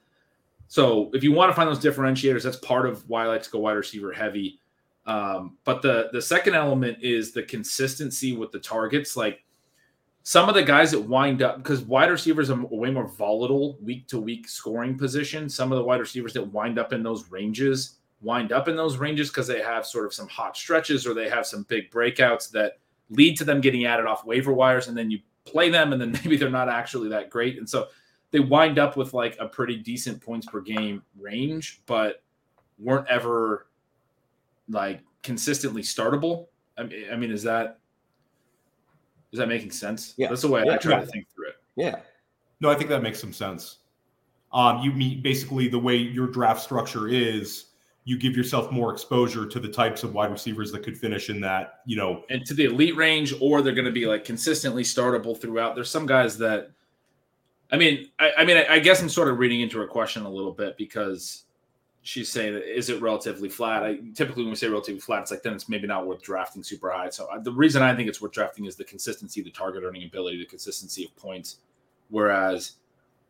So if you want to find those differentiators, that's part of why I like to go wide receiver heavy. Um, but the the second element is the consistency with the targets. Like some of the guys that wind up because wide receivers are way more volatile week to week scoring position. Some of the wide receivers that wind up in those ranges wind up in those ranges because they have sort of some hot stretches or they have some big breakouts that lead to them getting added off waiver wires, and then you play them, and then maybe they're not actually that great, and so they wind up with like a pretty decent points per game range, but weren't ever like consistently startable. I mean, I mean, is that is that making sense? Yeah, that's the way yeah, I try yeah. to think through it. Yeah. No, I think that makes some sense. Um, you mean basically the way your draft structure is, you give yourself more exposure to the types of wide receivers that could finish in that, you know, and to the elite range, or they're going to be like consistently startable throughout. There's some guys that I mean, I, I mean, I, I, guess I'm sort of reading into her question a little bit because she's saying, "Is it relatively flat?" I typically when we say relatively flat, it's like then it's maybe not worth drafting super high. So uh, the reason I think it's worth drafting is the consistency, the target earning ability, the consistency of points. Whereas,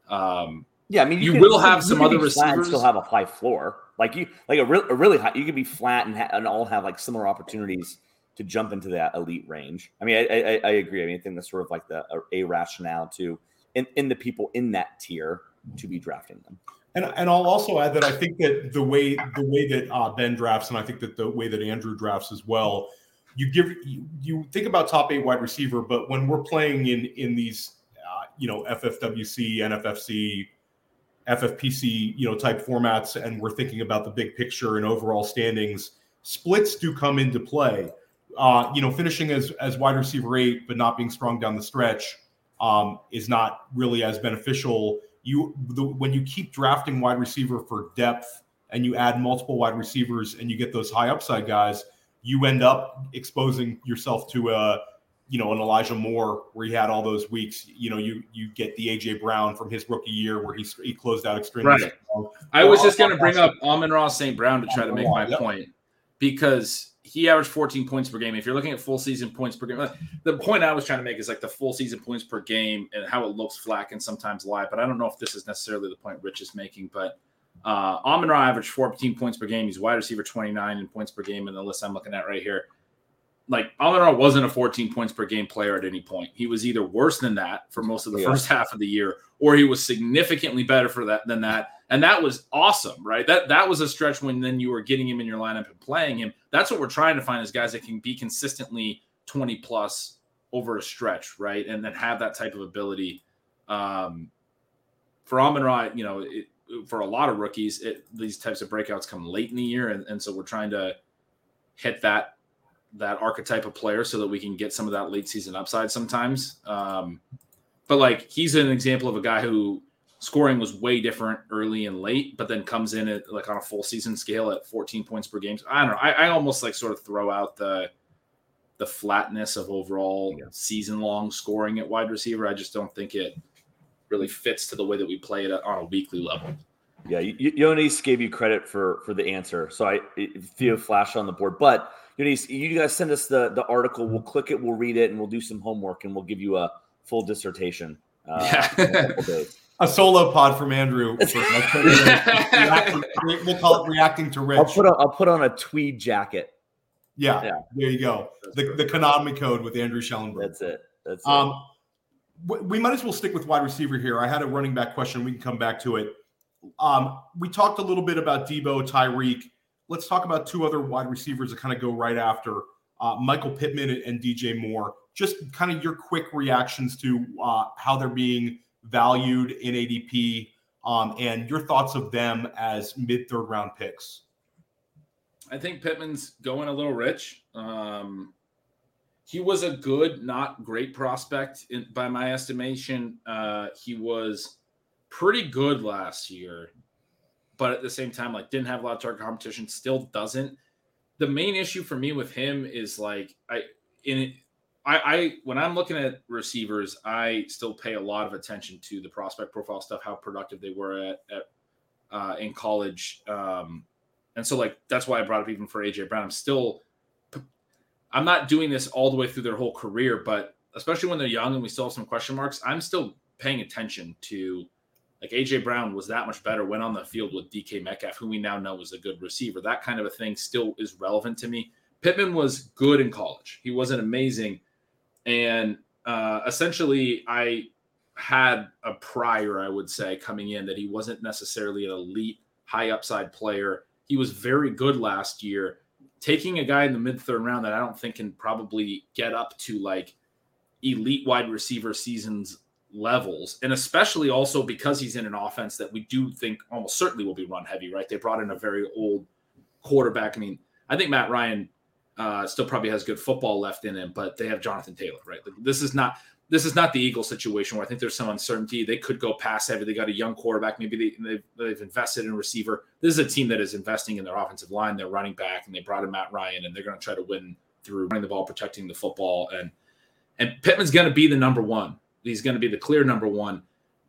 um, yeah, I mean, you, you will have some other receivers still have a high floor. Like you, like a, real, a really high. You could be flat and, ha- and all have like similar opportunities to jump into that elite range. I mean, I, I, I agree. I mean, I think that's sort of like the a, a rationale to in, in the people in that tier to be drafting them. And, and I'll also add that I think that the way the way that uh, Ben drafts, and I think that the way that Andrew drafts as well, you give you, you think about top eight wide receiver, but when we're playing in in these uh, you know FFWC, NFFC, FFPC you know type formats, and we're thinking about the big picture and overall standings, splits do come into play. Uh, you know, finishing as as wide receiver eight, but not being strong down the stretch um, is not really as beneficial. You the, when you keep drafting wide receiver for depth and you add multiple wide receivers and you get those high upside guys, you end up exposing yourself to a you know an Elijah Moore where he had all those weeks. You know, you you get the AJ Brown from his rookie year where he he closed out extremely right. strong. I was just uh, going to bring up Amon-Ra St. Brown to try to make my yep. point because he averaged 14 points per game. If you're looking at full season points per game, the point I was trying to make is like the full season points per game and how it looks flat and sometimes lie. But I don't know if this is necessarily the point Rich is making. But uh, Amon Ra averaged 14 points per game. He's wide receiver 29 in points per game in the list I'm looking at right here. Like Ra wasn't a 14 points per game player at any point. He was either worse than that for most of the yeah. first half of the year, or he was significantly better for that than that and that was awesome, right? That that was a stretch when then you were getting him in your lineup and playing him. That's what we're trying to find is guys that can be consistently 20 plus over a stretch, right? And then have that type of ability. Um, for Amon Ra, you know, it, for a lot of rookies, it, these types of breakouts come late in the year, and, and so we're trying to hit that that archetype of player so that we can get some of that late season upside sometimes. Um, but like he's an example of a guy who scoring was way different early and late, but then comes in at like on a full season scale at 14 points per game. So I don't know. I, I, almost like sort of throw out the the flatness of overall yeah. season long scoring at wide receiver. I just don't think it really fits to the way that we play it on a weekly level. Yeah, Yonis gave you credit for for the answer, so I Theo flash on the board. But Yonis, you guys send us the the article. We'll click it, we'll read it, and we'll do some homework, and we'll give you a full dissertation. Uh, yeah a solo pod from Andrew. For reacting, we'll call it reacting to Rich. I'll put on, I'll put on a tweed jacket. Yeah, yeah. there you go. That's the, the Konami code with Andrew Schellenberg. That's it. That's um, it. We might as well stick with wide receiver here. I had a running back question. We can come back to it. Um, we talked a little bit about Deebo, Tyreek. Let's talk about two other wide receivers that kind of go right after uh, Michael Pittman and DJ Moore. Just kind of your quick reactions to uh, how they're being valued in ADP, um, and your thoughts of them as mid third round picks. I think Pittman's going a little rich. Um, he was a good, not great prospect in, by my estimation. Uh, he was pretty good last year, but at the same time, like didn't have a lot of target competition. Still doesn't. The main issue for me with him is like I in I, I when I'm looking at receivers, I still pay a lot of attention to the prospect profile stuff, how productive they were at, at uh, in college, um, and so like that's why I brought up even for AJ Brown. I'm still, I'm not doing this all the way through their whole career, but especially when they're young and we still have some question marks, I'm still paying attention to like AJ Brown was that much better when on the field with DK Metcalf, who we now know is a good receiver. That kind of a thing still is relevant to me. Pittman was good in college. He wasn't amazing, and uh, essentially, I had a prior, I would say, coming in that he wasn't necessarily an elite, high upside player. He was very good last year. Taking a guy in the mid third round that I don't think can probably get up to like elite wide receiver seasons levels, and especially also because he's in an offense that we do think almost certainly will be run heavy, right? They brought in a very old quarterback. I mean, I think Matt Ryan uh, still probably has good football left in him, but they have Jonathan Taylor, right? This is not this is not the Eagle situation where I think there's some uncertainty. They could go pass heavy. They got a young quarterback. Maybe they, they've, they've invested in a receiver. This is a team that is investing in their offensive line. They're running back, and they brought in Matt Ryan, and they're going to try to win through running the ball, protecting the football, and and Pittman's going to be the number one. He's going to be the clear number one.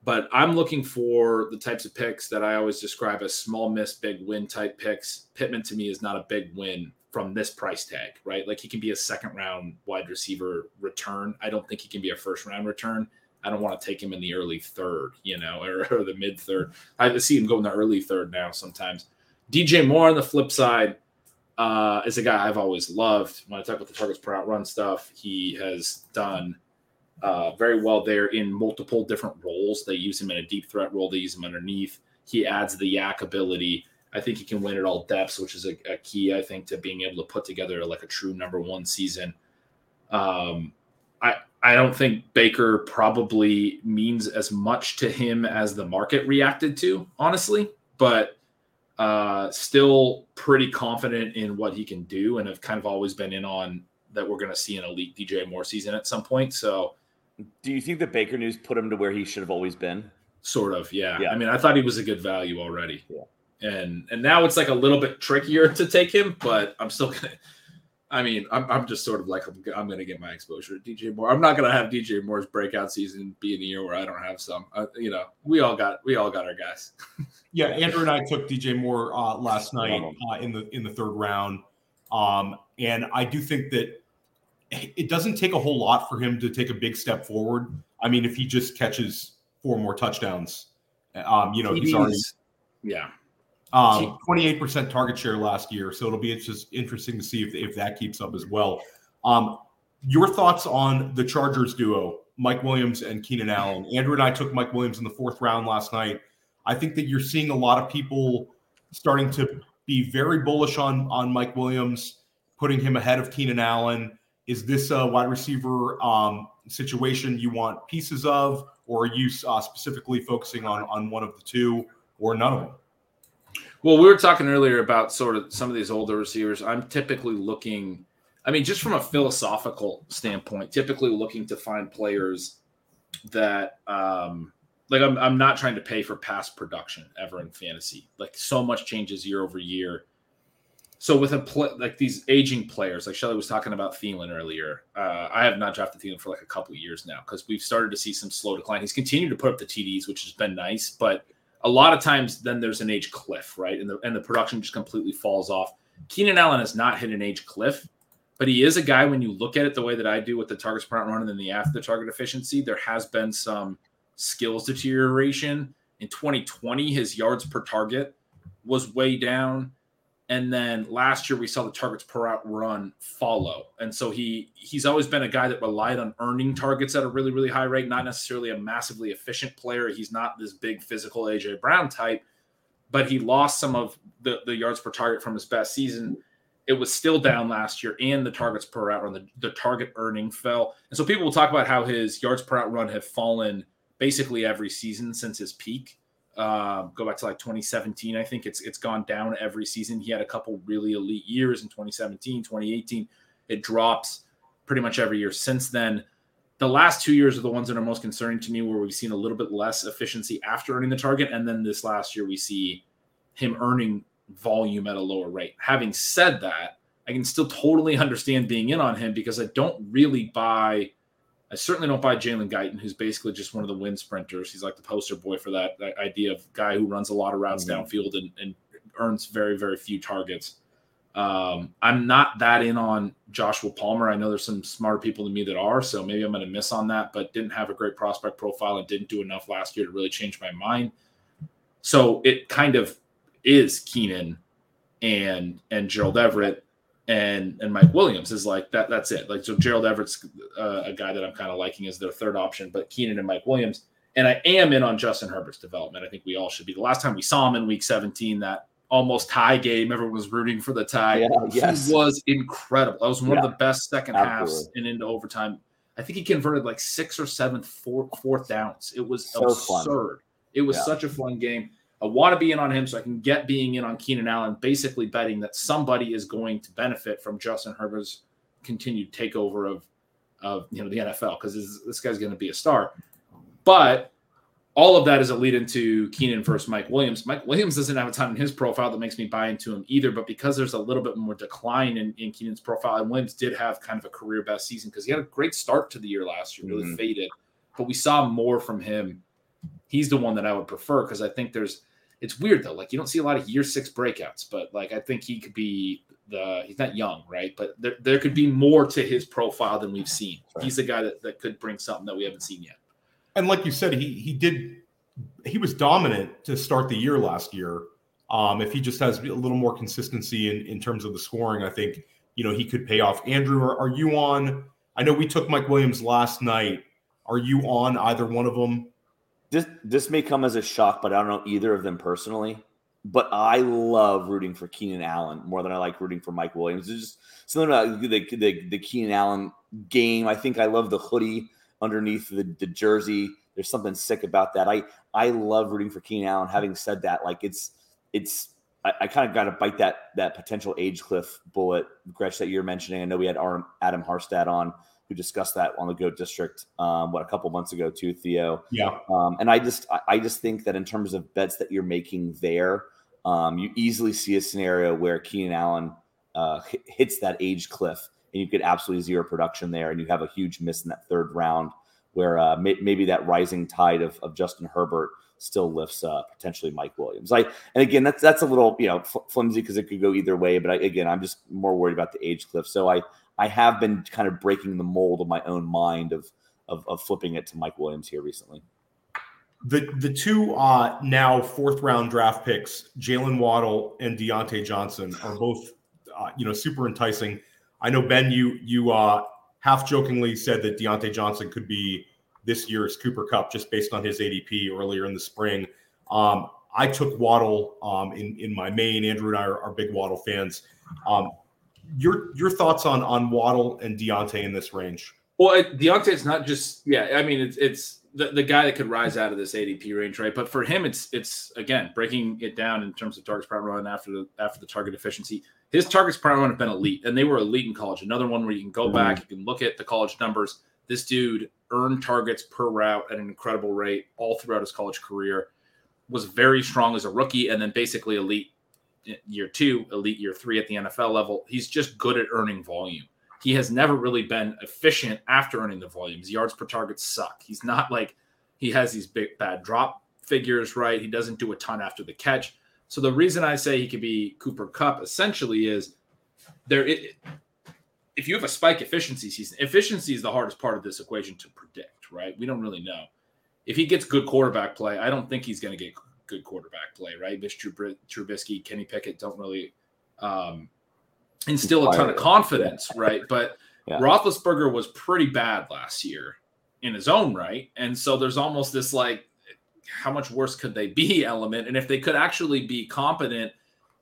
But I'm looking for the types of picks that I always describe as small miss, big win type picks. Pittman to me is not a big win from this price tag, right? Like he can be a second round wide receiver return. I don't think he can be a first round return. I don't want to take him in the early third, you know, or, or the mid third. I see him go in the early third now sometimes. DJ Moore on the flip side uh, is a guy I've always loved. When I talk about the targets per route run stuff, he has done uh, very well there in multiple different roles. They use him in a deep threat role, they use him underneath. He adds the YAC ability. I think he can win at all depths, which is a, a, key, I think, to being able to put together like a true number one season. Um, I I don't think Baker probably means as much to him as the market reacted to, honestly, but uh, still pretty confident in what he can do, and have kind of always been in on that we're going to see an elite DJ Moore season at some point. So, do you think the Baker news put him to where he should have always been? Sort of, yeah. Yeah. I mean, I thought he was a good value already. Yeah. And and now it's like a little bit trickier to take him, but I'm still gonna. I mean, I'm, I'm just sort of like I'm, I'm going to get my exposure to DJ Moore. I'm not going to have DJ Moore's breakout season be in a year where I don't have some. Uh, you know, we all got we all got our guys. Yeah, Andrew and I took DJ Moore uh, last night uh, in the in the third round, um, and I do think that it doesn't take a whole lot for him to take a big step forward. I mean, if he just catches four more touchdowns, um, you know, he's already yeah. um, 28% target share last year. So it'll be it's just interesting to see if, if that keeps up as well. Um, your thoughts on the Chargers duo, Mike Williams and Keenan Allen? Andrew and I took Mike Williams in the fourth round last night. I think that you're seeing a lot of people starting to be very bullish on, on Mike Williams, putting him ahead of Keenan Allen. Is this a wide receiver um, situation you want pieces of, or are you uh, specifically focusing on, on one of the two, or none of them? Well, we were talking earlier about sort of some of these older receivers. I'm typically looking, I mean, just from a philosophical standpoint, typically looking to find players that, um, like, I'm, I'm not trying to pay for past production ever in fantasy. Like, so much changes year over year. So with a like these aging players, like Shelly was talking about Thielen earlier, uh, I have not drafted Thielen for like a couple years now because we've started to see some slow decline. He's continued to put up the TDs, which has been nice, but a lot of times then there's an age cliff, right? And the and the production just completely falls off. Keenan Allen has not hit an age cliff, but he is a guy when you look at it the way that I do with the targets per run and then the after the target efficiency, there has been some skills deterioration. In 2020, his yards per target was way down. And then last year we saw the targets per route run follow. And so he he's always been a guy that relied on earning targets at a really, really high rate, not necessarily a massively efficient player. He's not this big physical AJ Brown type, but he lost some of the, the yards per target from his best season. It was still down last year, and the targets per route run, the, the target earning fell. And so people will talk about how his yards per route run have fallen basically every season since his peak. Uh, go back to like 2017. I think it's it's gone down every season. He had a couple really elite years in 2017, 2018. It drops pretty much every year since then. The last two years are the ones that are most concerning to me, where we've seen a little bit less efficiency after earning the target, and then this last year we see him earning volume at a lower rate. Having said that, I can still totally understand being in on him because I don't really buy I certainly don't buy Jalen Guyton, who's basically just one of the wind sprinters. He's like the poster boy for that, that idea of guy who runs a lot of routes Mhm. downfield and, and earns very, very few targets. Um, I'm not that in on Joshua Palmer. I know there's some smarter people than me that are, so maybe I'm going to miss on that, but didn't have a great prospect profile and didn't do enough last year to really change my mind. So it kind of is Keenan and and Gerald Everett and and Mike Williams is like that. That's it. Like so, Gerald Everett's uh, a guy that I'm kind of liking as their third option, but Keenan and Mike Williams. And I am in on Justin Herbert's development. I think we all should be. The last time we saw him in Week 17, that almost tie game, everyone was rooting for the tie. Yeah, yes. He was incredible. That was one Yeah. of the best second halves and into overtime. I think he converted like six or seven fourth, fourth downs. It was So fun. absurd. It was Yeah. such a fun game. I want to be in on him so I can get being in on Keenan Allen, basically betting that somebody is going to benefit from Justin Herbert's continued takeover of, of you know the NFL because this, this guy's going to be a star. But all of that is a lead into Keenan versus Mike Williams. Mike Williams doesn't have a ton in his profile that makes me buy into him either. But because there's a little bit more decline in, in Keenan's profile, and Williams did have kind of a career best season because he had a great start to the year last year, really Mhm. faded. But we saw more from him. He's the one that I would prefer because I think there's. It's weird though, like you don't see a lot of year six breakouts, but like I think he could be the. He's not young, right? But there, there could be more to his profile than we've seen. Right. He's the guy that, that could bring something that we haven't seen yet. and like you said, he he did he was dominant to start the year last year. Um, if he just has a little more consistency in, in terms of the scoring, I think you know he could pay off. Andrew, are, are you on? I know we took Mike Williams last night. Are you on either one of them? This this may come as a shock, but I don't know either of them personally. But I love rooting for Keenan Allen more than I like rooting for Mike Williams. There's just something about the the, the Keenan Allen game. I think I love the hoodie underneath the, the jersey. There's something sick about that. I I love rooting for Keenan Allen. Having said that, like it's it's I, I kind of got to bite that that potential age cliff bullet, Gretch, that you're mentioning. I know we had Adam Harstad on who discussed that on the Goat District, um, what a couple months ago too, Theo. Yeah. Um, and I just I, I just think that in terms of bets that you're making there, um, you easily see a scenario where Keenan Allen uh, hits that age cliff, and you get absolutely zero production there, and you have a huge miss in that third round, where uh, may, maybe that rising tide of, of Justin Herbert still lifts uh, potentially Mike Williams. Like, and again, that's that's a little you know flimsy because it could go either way. But I, again, I'm just more worried about the age cliff. So I I have been kind of breaking the mold of my own mind of of, of flipping it to Mike Williams here recently. The the two uh, now fourth round draft picks, Jaylen Waddle and Diontae Johnson, are both uh, you know super enticing. I know Ben, you you uh, half jokingly said that Diontae Johnson could be this year's Cooper Kupp just based on his ADP earlier in the spring. Um, I took Waddle um, in in my main. Andrew and I are, are big Waddle fans. Um, your your thoughts on on Waddle and Diontae in this range? Well, Diontae's not just yeah. I mean, it's it's the, the guy that could rise out of this ADP range, right? But for him, it's it's again breaking it down in terms of targets per run after the after the target efficiency. His targets per run have been elite, and they were elite in college. Another one where you can go mm-hmm. back, you can look at the college numbers. This dude earned targets per route at an incredible rate all throughout his college career. Was very strong as a rookie, and then basically elite year two, elite year three at the NFL level. He's just good at earning volume he has never really been efficient after earning the volumes. Yards per target suck. He's not like he has these big bad drop figures, right? He doesn't do a ton after the catch. So the reason I say he could be Cooper Kupp essentially is there. It, if you have a spike efficiency season, efficiency is the hardest part of this equation to predict, right? We don't really know. If he gets good quarterback play, I don't think he's going to get good quarterback play, right? Mitch Trubisky, Kenny Pickett don't really um, instill a ton of confidence, right? But yeah. Roethlisberger was pretty bad last year in his own right, and so there's almost this like, how much worse could they be element? And if they could actually be competent.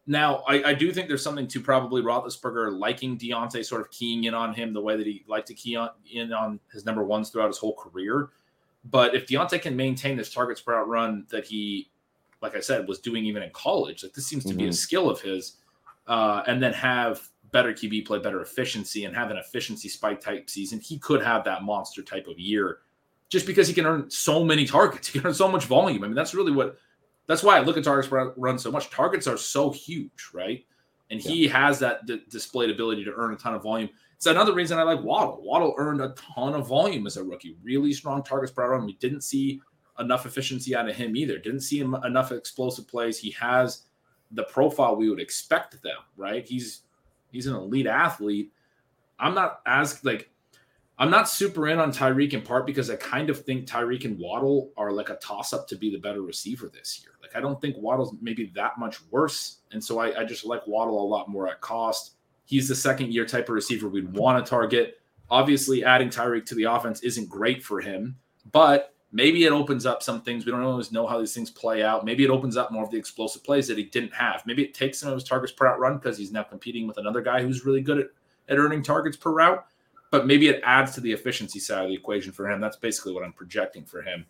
Now, I, I do think there's something to probably Roethlisberger liking Diontae, sort of keying in on him the way that he liked to key on, in on his number ones throughout his whole career. But if Diontae can maintain this targets per route run that he, like I said, was doing even in college, like this seems to mm-hmm. be a mm-hmm. skill of his, uh, and then have better QB play, better efficiency, and have an efficiency spike type season, he could have that monster type of year just because he can earn so many targets. He can earn so much volume. I mean, that's really what that's why I look at targets run so much. Targets are so huge, right? And he has that d- displayed ability to earn a ton of volume. It's another reason I like Waddle. Waddle earned a ton of volume as a rookie. Really strong targets per run. We didn't see enough efficiency out of him either. Didn't see him enough explosive plays. He has the profile we would expect them, right? He's He's an elite athlete. I'm not as like I'm not super in on Tyreek in part because I kind of think Tyreek and Waddle are like a toss up to be the better receiver this year. Like I don't think Waddle's maybe that much worse, and so I, I just like Waddle a lot more at cost. He's the second year type of receiver we'd want to target. Obviously, adding Tyreek to the offense isn't great for him, but maybe it opens up some things. We don't always know how these things play out. Maybe it opens up more of the explosive plays that he didn't have. Maybe it takes some of his targets per route run because he's now competing with another guy who's really good at, at earning targets per route. But maybe it adds to the efficiency side of the equation for him. That's basically what I'm projecting for him.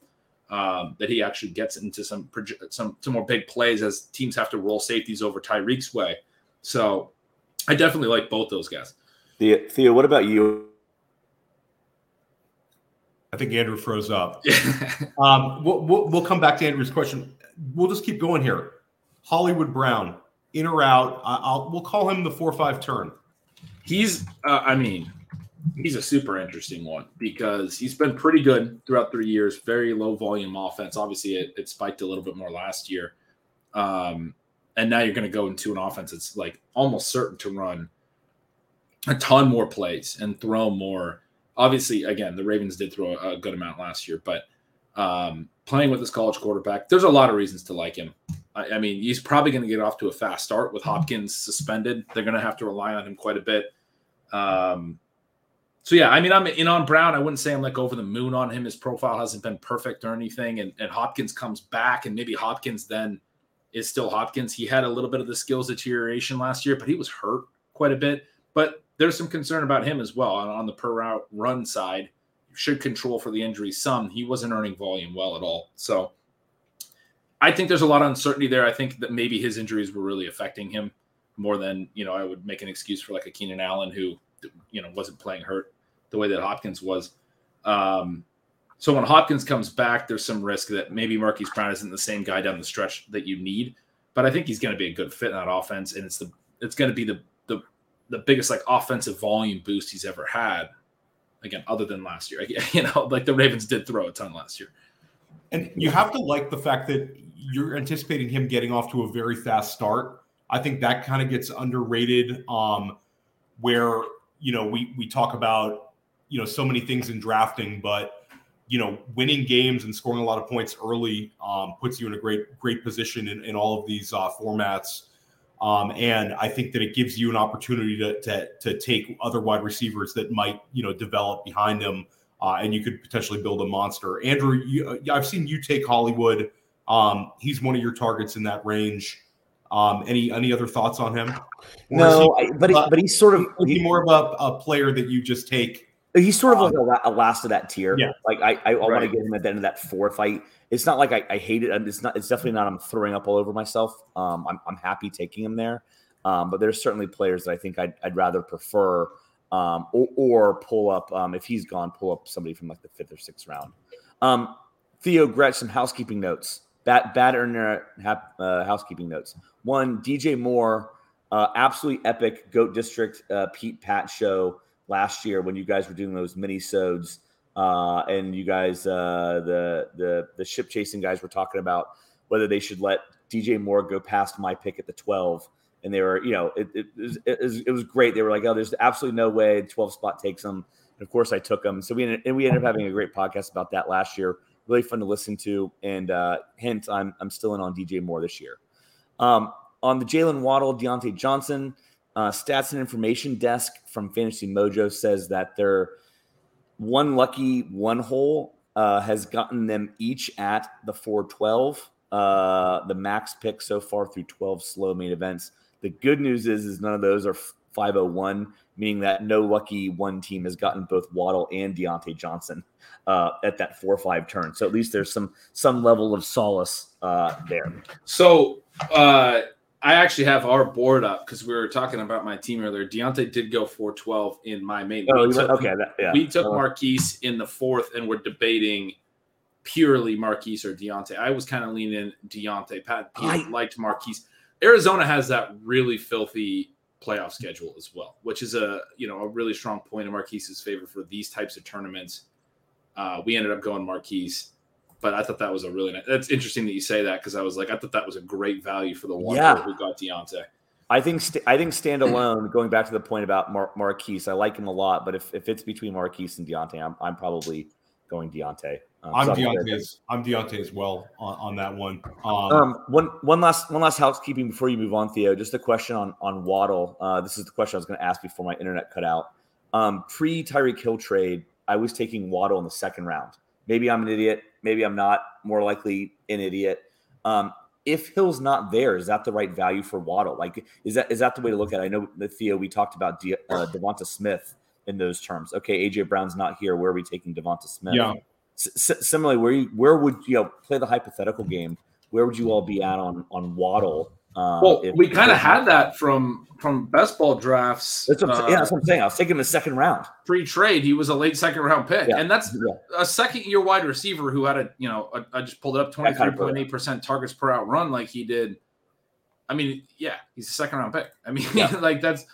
Um, that he actually gets into some some some more big plays as teams have to roll safeties over Tyreek's way. So I definitely like both those guys. Theo, what about you? I think Andrew froze up. um, we'll, we'll, we'll, come back to Andrew's question. We'll just keep going here. Hollywood Brown, in or out? I'll we'll call him the four five turn. He's, uh, I mean, he's a super interesting one because he's been pretty good throughout three years. Very low volume offense. Obviously, it, it spiked a little bit more last year, um, and now you're going to go into an offense that's like almost certain to run a ton more plays and throw more obviously, again, the Ravens did throw a good amount last year, but um, playing with this college quarterback, there's a lot of reasons to like him. I, I mean, he's probably going to get off to a fast start with Hopkins suspended. They're going to have to rely on him quite a bit. Um, so yeah, I mean, I'm in on Brown. I wouldn't say I'm like over the moon on him. His profile hasn't been perfect or anything, and, and Hopkins comes back, and maybe Hopkins then is still Hopkins. He had a little bit of the skills deterioration last year, but he was hurt quite a bit. But there's some concern about him as well on, on the per route run side. Should control for the injury some. He wasn't earning volume well at all. So I think there's a lot of uncertainty there. I think that maybe his injuries were really affecting him more than, you know, I would make an excuse for like a Keenan Allen who, you know, wasn't playing hurt the way that Hopkins was. Um, so when Hopkins comes back, there's some risk that maybe Marquise Brown isn't the same guy down the stretch that you need. But I think he's going to be a good fit in that offense, and it's the it's going to be the the biggest like offensive volume boost he's ever had. Again, other than last year, you know, like the Ravens did throw a ton last year. And you have to like the fact that you're anticipating him getting off to a very fast start. I think that kind of gets underrated. Um, where you know we we talk about you know so many things in drafting, but you know winning games and scoring a lot of points early um, puts you in a great great position in, in all of these uh, formats. Um, and I think that it gives you an opportunity to, to, to take other wide receivers that might you know develop behind him, uh, and you could potentially build a monster. Andrew, you, I've seen you take Hollywood. Um, he's one of your targets in that range. Um, any any other thoughts on him? Or no, he, but he, uh, but he's sort of he more of a, a player that you just take. He's sort of um, like a, a, last of that tier. Yeah. Like I, I, I right. want to get him at the end of that fourth fight. It's not like I, I hate it. It's not. It's definitely not. I'm throwing up all over myself. Um, I'm, I'm happy taking him there. Um, but there's certainly players that I think I'd, I'd rather prefer, um, or, or pull up um, if he's gone, pull up somebody from like the fifth or sixth round. Um, Theo Gretch, some housekeeping notes. Bad, bad internet uh, housekeeping notes. One, DJ Moore, uh, absolutely epic Goat District uh, Pete Pat show last year when you guys were doing those mini sods. Uh, and you guys, uh, the the the ship chasing guys were talking about whether they should let DJ Moore go past my pick at the 12. And they were, you know, it, it, was, it, was, it was great. They were like, oh, there's absolutely no way 12 spot takes them. And of course, I took them. So we ended, and we ended up having a great podcast about that last year. Really fun to listen to. And uh, hint, I'm I'm still in on DJ Moore this year. Um, on the Jaylen Waddle, Diontae Johnson uh, stats and information desk from Fantasy Mojo says that their one lucky one hole uh, has gotten them each at the 412. Uh, the max pick so far through 12 slow main events. The good news is, is none of those are 501, meaning that no lucky one team has gotten both Waddle and Diontae Johnson uh, at that four five turn. So at least there's some some level of solace uh, there. So uh, I actually have our board up because we were talking about my team earlier. Diontae did go 412 in my main. Oh, we took, okay. That, yeah. We took Marquise in the fourth, and we're debating purely Marquise or Diontae. I was kind of leaning Diontae. Pat I, liked Marquise. Arizona has that really filthy playoff schedule as well, which is a you know a really strong point in Marquise's favor for these types of tournaments. Uh, we ended up going Marquise but I thought that was a really nice. That's interesting that you say that because I was like, I thought that was a great value for the one yeah. who got Diontae. I think st- I think standalone. going back to the point about Mar- Marquise, I like him a lot, but if, if it's between Marquise and Diontae, I'm, I'm probably going Diontae. Um, I'm Diontae. As, I'm Diontae as well on, on that one. Um, um, one one last one last housekeeping before you move on, Theo. Just a question on on Waddle. Uh, this is the question I was going to ask before my internet cut out. Um, Pre Tyreek Hill trade, I was taking Waddle in the second round. Maybe I'm an idiot. Maybe I'm not. More likely an idiot. Um, if Hill's not there, is that the right value for Waddle? Like, is that is that the way to look at it? I know, Theo, we talked about De, uh, Devonta Smith in those terms. Okay, AJ Brown's not here. Where are we taking Devonta Smith? Yeah. S- similarly, where you where would you know play the hypothetical game? Where would you all be at on on Waddle um, well, we kind of had that from from best ball drafts. That's what, uh, yeah, that's what I'm saying. I was taking him the second round. Pre-trade, he was a late second round pick, yeah. and that's yeah. a second year wide receiver who had a you know a, I just pulled it up twenty three point eight percent targets per route run like he did. I mean, yeah, he's a second round pick. I mean, yeah. like that's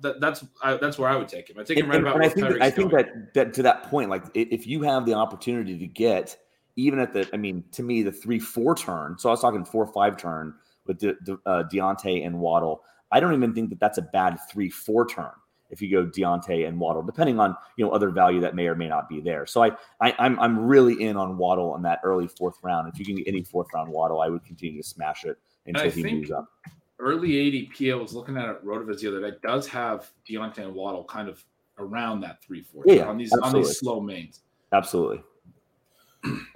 that, that's I, that's where I would take him. I take him right and, about. And I think that, I think that that to that point, like if you have the opportunity to get even at the, I mean, to me the three four turn. So I was talking four five turn with De, De, uh, Diontae and Waddle. I don't even think that that's a bad three four turn if you go Diontae and Waddle, depending on you know other value that may or may not be there. So I, I am I'm, I'm really in on Waddle in that early fourth round. If you can get any fourth round Waddle, I would continue to smash it until he moves up. Early ADP, I was looking at it, Rotoviz the other day, does have Diontae and Waddle kind of around that three four yeah, on these absolutely. on these slow mains. Absolutely.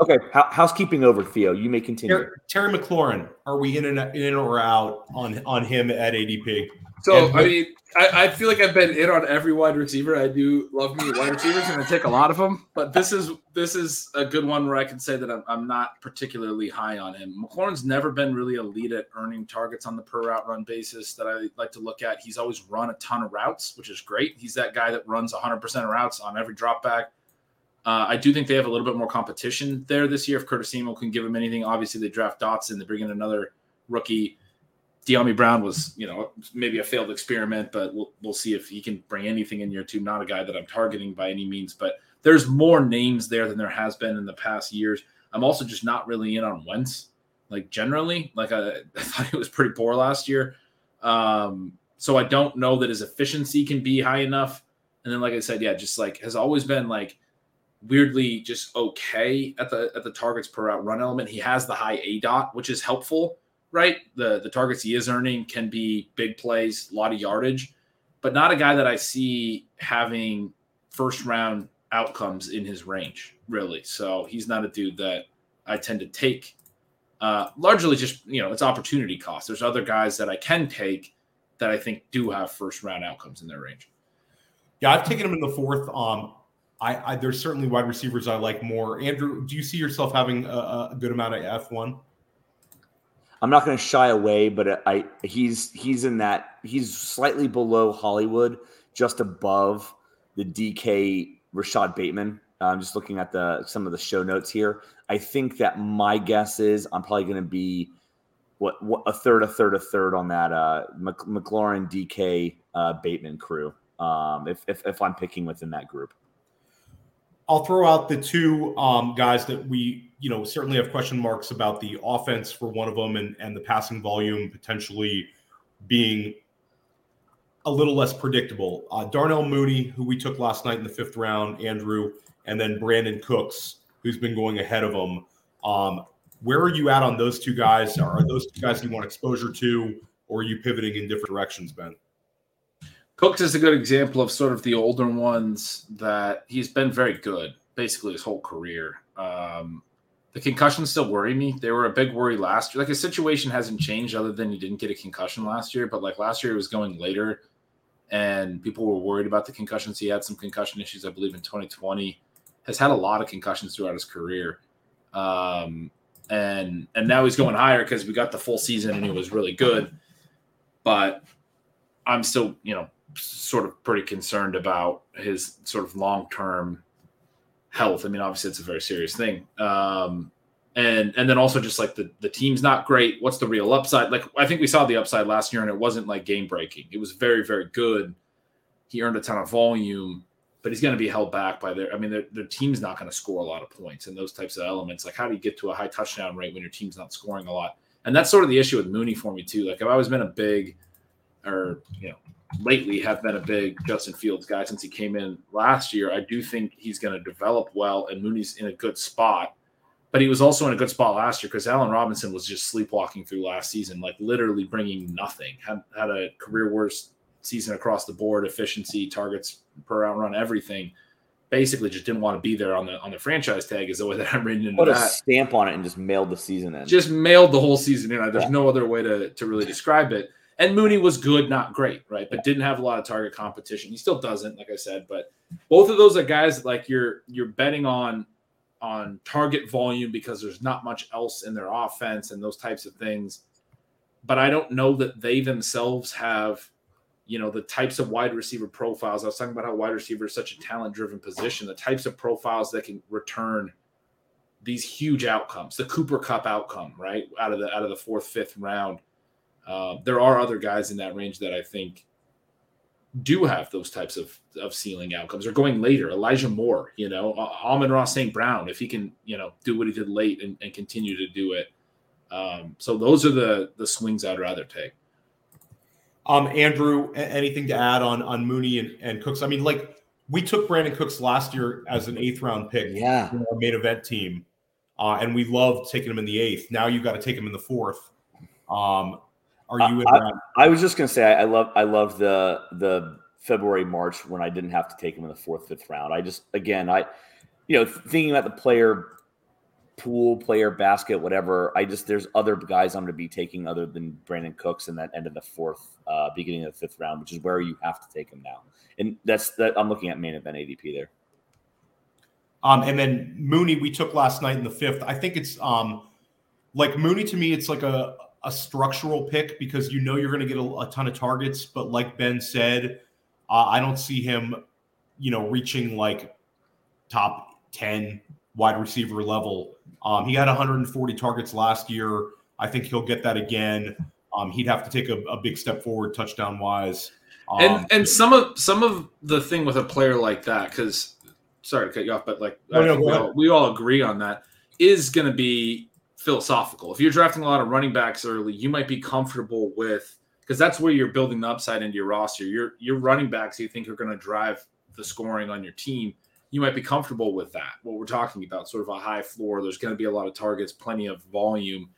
Okay, housekeeping over, Theo. You may continue. Terry, Terry McLaurin, are we in and in or out on on him at ADP? So I mean, I, I, feel like I've been in on every wide receiver. I do love me wide receivers, and I take a lot of them. But this is this is a good one where I can say that I'm, I'm not particularly high on him. McLaurin's never been really elite at earning targets on the per route run basis that I like to look at. He's always run a ton of routes, which is great. He's that guy that runs 100% of routes on every drop back. Uh, I do think they have a little bit more competition there this year. If Curtis Samuel can give them anything, obviously they draft Dotson, they bring in another rookie Dyami Brown was, you know, maybe a failed experiment, but we'll, we'll see if he can bring anything in year two. Not a guy that I'm targeting by any means, but there's more names there than there has been in the past years. I'm also just not really in on Wentz, like generally. Like I, I thought he was pretty poor last year, um, so I don't know that his efficiency can be high enough. And then, like I said, yeah, just like has always been like weirdly just okay at the at the targets per route run element. He has the high aDOT, which is helpful right? The the targets he is earning can be big plays, a lot of yardage, but not a guy that I see having first round outcomes in his range, really. So he's not a dude that I tend to take. Uh, largely just you know it's opportunity cost. There's other guys that I can take that I think do have first round outcomes in their range. Yeah, I've taken him in the fourth. Um, I, I there's certainly wide receivers I like more. Andrew, do you see yourself having a, a good amount of F one? I'm not going to shy away, but I he's he's in that he's slightly below Hollywood, just above the DK Rashod Bateman. I'm just looking at the some of the show notes here. I think that my guess is I'm probably going to be what, what, a third, a third, a third on that uh, McLaurin DK uh, Bateman crew. Um, if, if if I'm picking within that group. I'll throw out the two um, guys that we, you know, certainly have question marks about the offense for one of them and, and the passing volume potentially being a little less predictable. Uh, Darnell Mooney, who we took last night in the fifth round, Andrew, and then Brandin Cooks, who's been going ahead of them. Um, where are you at on those two guys? Are those two guys you want exposure to, or are you pivoting in different directions, Ben? Cooks is a good example of sort of the older ones that he's been very good basically his whole career. Um, the concussions still worry me. They were a big worry last year. Like his situation hasn't changed other than he didn't get a concussion last year, but like last year it was going later and people were worried about the concussions. He had some concussion issues, I believe, in 2020. Has had a lot of concussions throughout his career. Um, and and now he's going higher because we got the full season and he was really good. But I'm still, you know, sort of pretty concerned about his sort of long term health. I mean, obviously, it's a very serious thing. Um, and and then also just like the the team's not great. What's the real upside? Like I think we saw the upside last year, and it wasn't like game breaking. It was very very good. He earned a ton of volume, but he's going to be held back by their. I mean, their, their team's not going to score a lot of points and those types of elements. Like how do you get to a high touchdown rate when your team's not scoring a lot? And that's sort of the issue with Mooney for me too. Like I've always been a big, or you know, lately have been a big Justin Fields guy since he came in last year. I do think he's going to develop well, and Mooney's in a good spot. But he was also in a good spot last year because Allen Robinson was just sleepwalking through last season, like literally bringing nothing. Had had a career worst season across the board, efficiency, targets per route run, everything. Basically, just didn't want to be there on the on the franchise tag. Is the way that I'm reading into Put that. a stamp on it and just mailed the season in. Just mailed the whole season in. There's yeah. no other way to to really describe it. And Mooney was good, not great, right? But didn't have a lot of target competition. He still doesn't, like I said. But both of those are guys like you're you're betting on on target volume because there's not much else in their offense and those types of things. But I don't know that they themselves have, you know, the types of wide receiver profiles. I was talking about how wide receiver is such a talent driven position, the types of profiles that can return these huge outcomes, the Cooper Kupp outcome, right? Out of the out of the fourth, fifth round uh, there are other guys in that range that I think do have those types of, of ceiling outcomes. Or going later, Elijah Moore, you know, Amon-Ra St. Brown, if he can, you know, do what he did late and, and continue to do it. Um, so those are the the swings I'd rather take. Um, Andrew, anything to add on on Mooney and, and Cooks? I mean, like we took Brandin Cooks last year as an eighth round pick, yeah, our main event team, uh, and we loved taking him in the eighth. Now you've got to take him in the fourth. Um, are you? I, I, I, was just going to say I, I love I love the the February March when I didn't have to take him in the fourth fifth round. I just again I, you know, thinking about the player pool, player, basket, whatever. I just there's other guys I'm going to be taking other than Brandin Cooks in that end of the fourth, uh, beginning of the fifth round, which is where you have to take him now. And that's that I'm looking at main event ADP there. Um, and then Mooney we took last night in the fifth. I think it's um, like Mooney to me, it's like a a structural pick because you know you're going to get a, a, ton of targets. But like Ben said, uh, I don't see him, you know, reaching like top ten wide receiver level. Um, he had 140 targets last year. I think he'll get that again. Um, he'd have to take a, a, big step forward touchdown wise. Um, and and some of some of the thing with a player like that, because sorry to cut you off, but like no, no, we, all, we all agree on that is going to be philosophical. If you're drafting a lot of running backs early, you might be comfortable with because that's where you're building the upside into your roster. Your your running backs you think are going to drive the scoring on your team. You might be comfortable with that. What we're talking about, sort of a high floor. There's going to be a lot of targets, plenty of volume.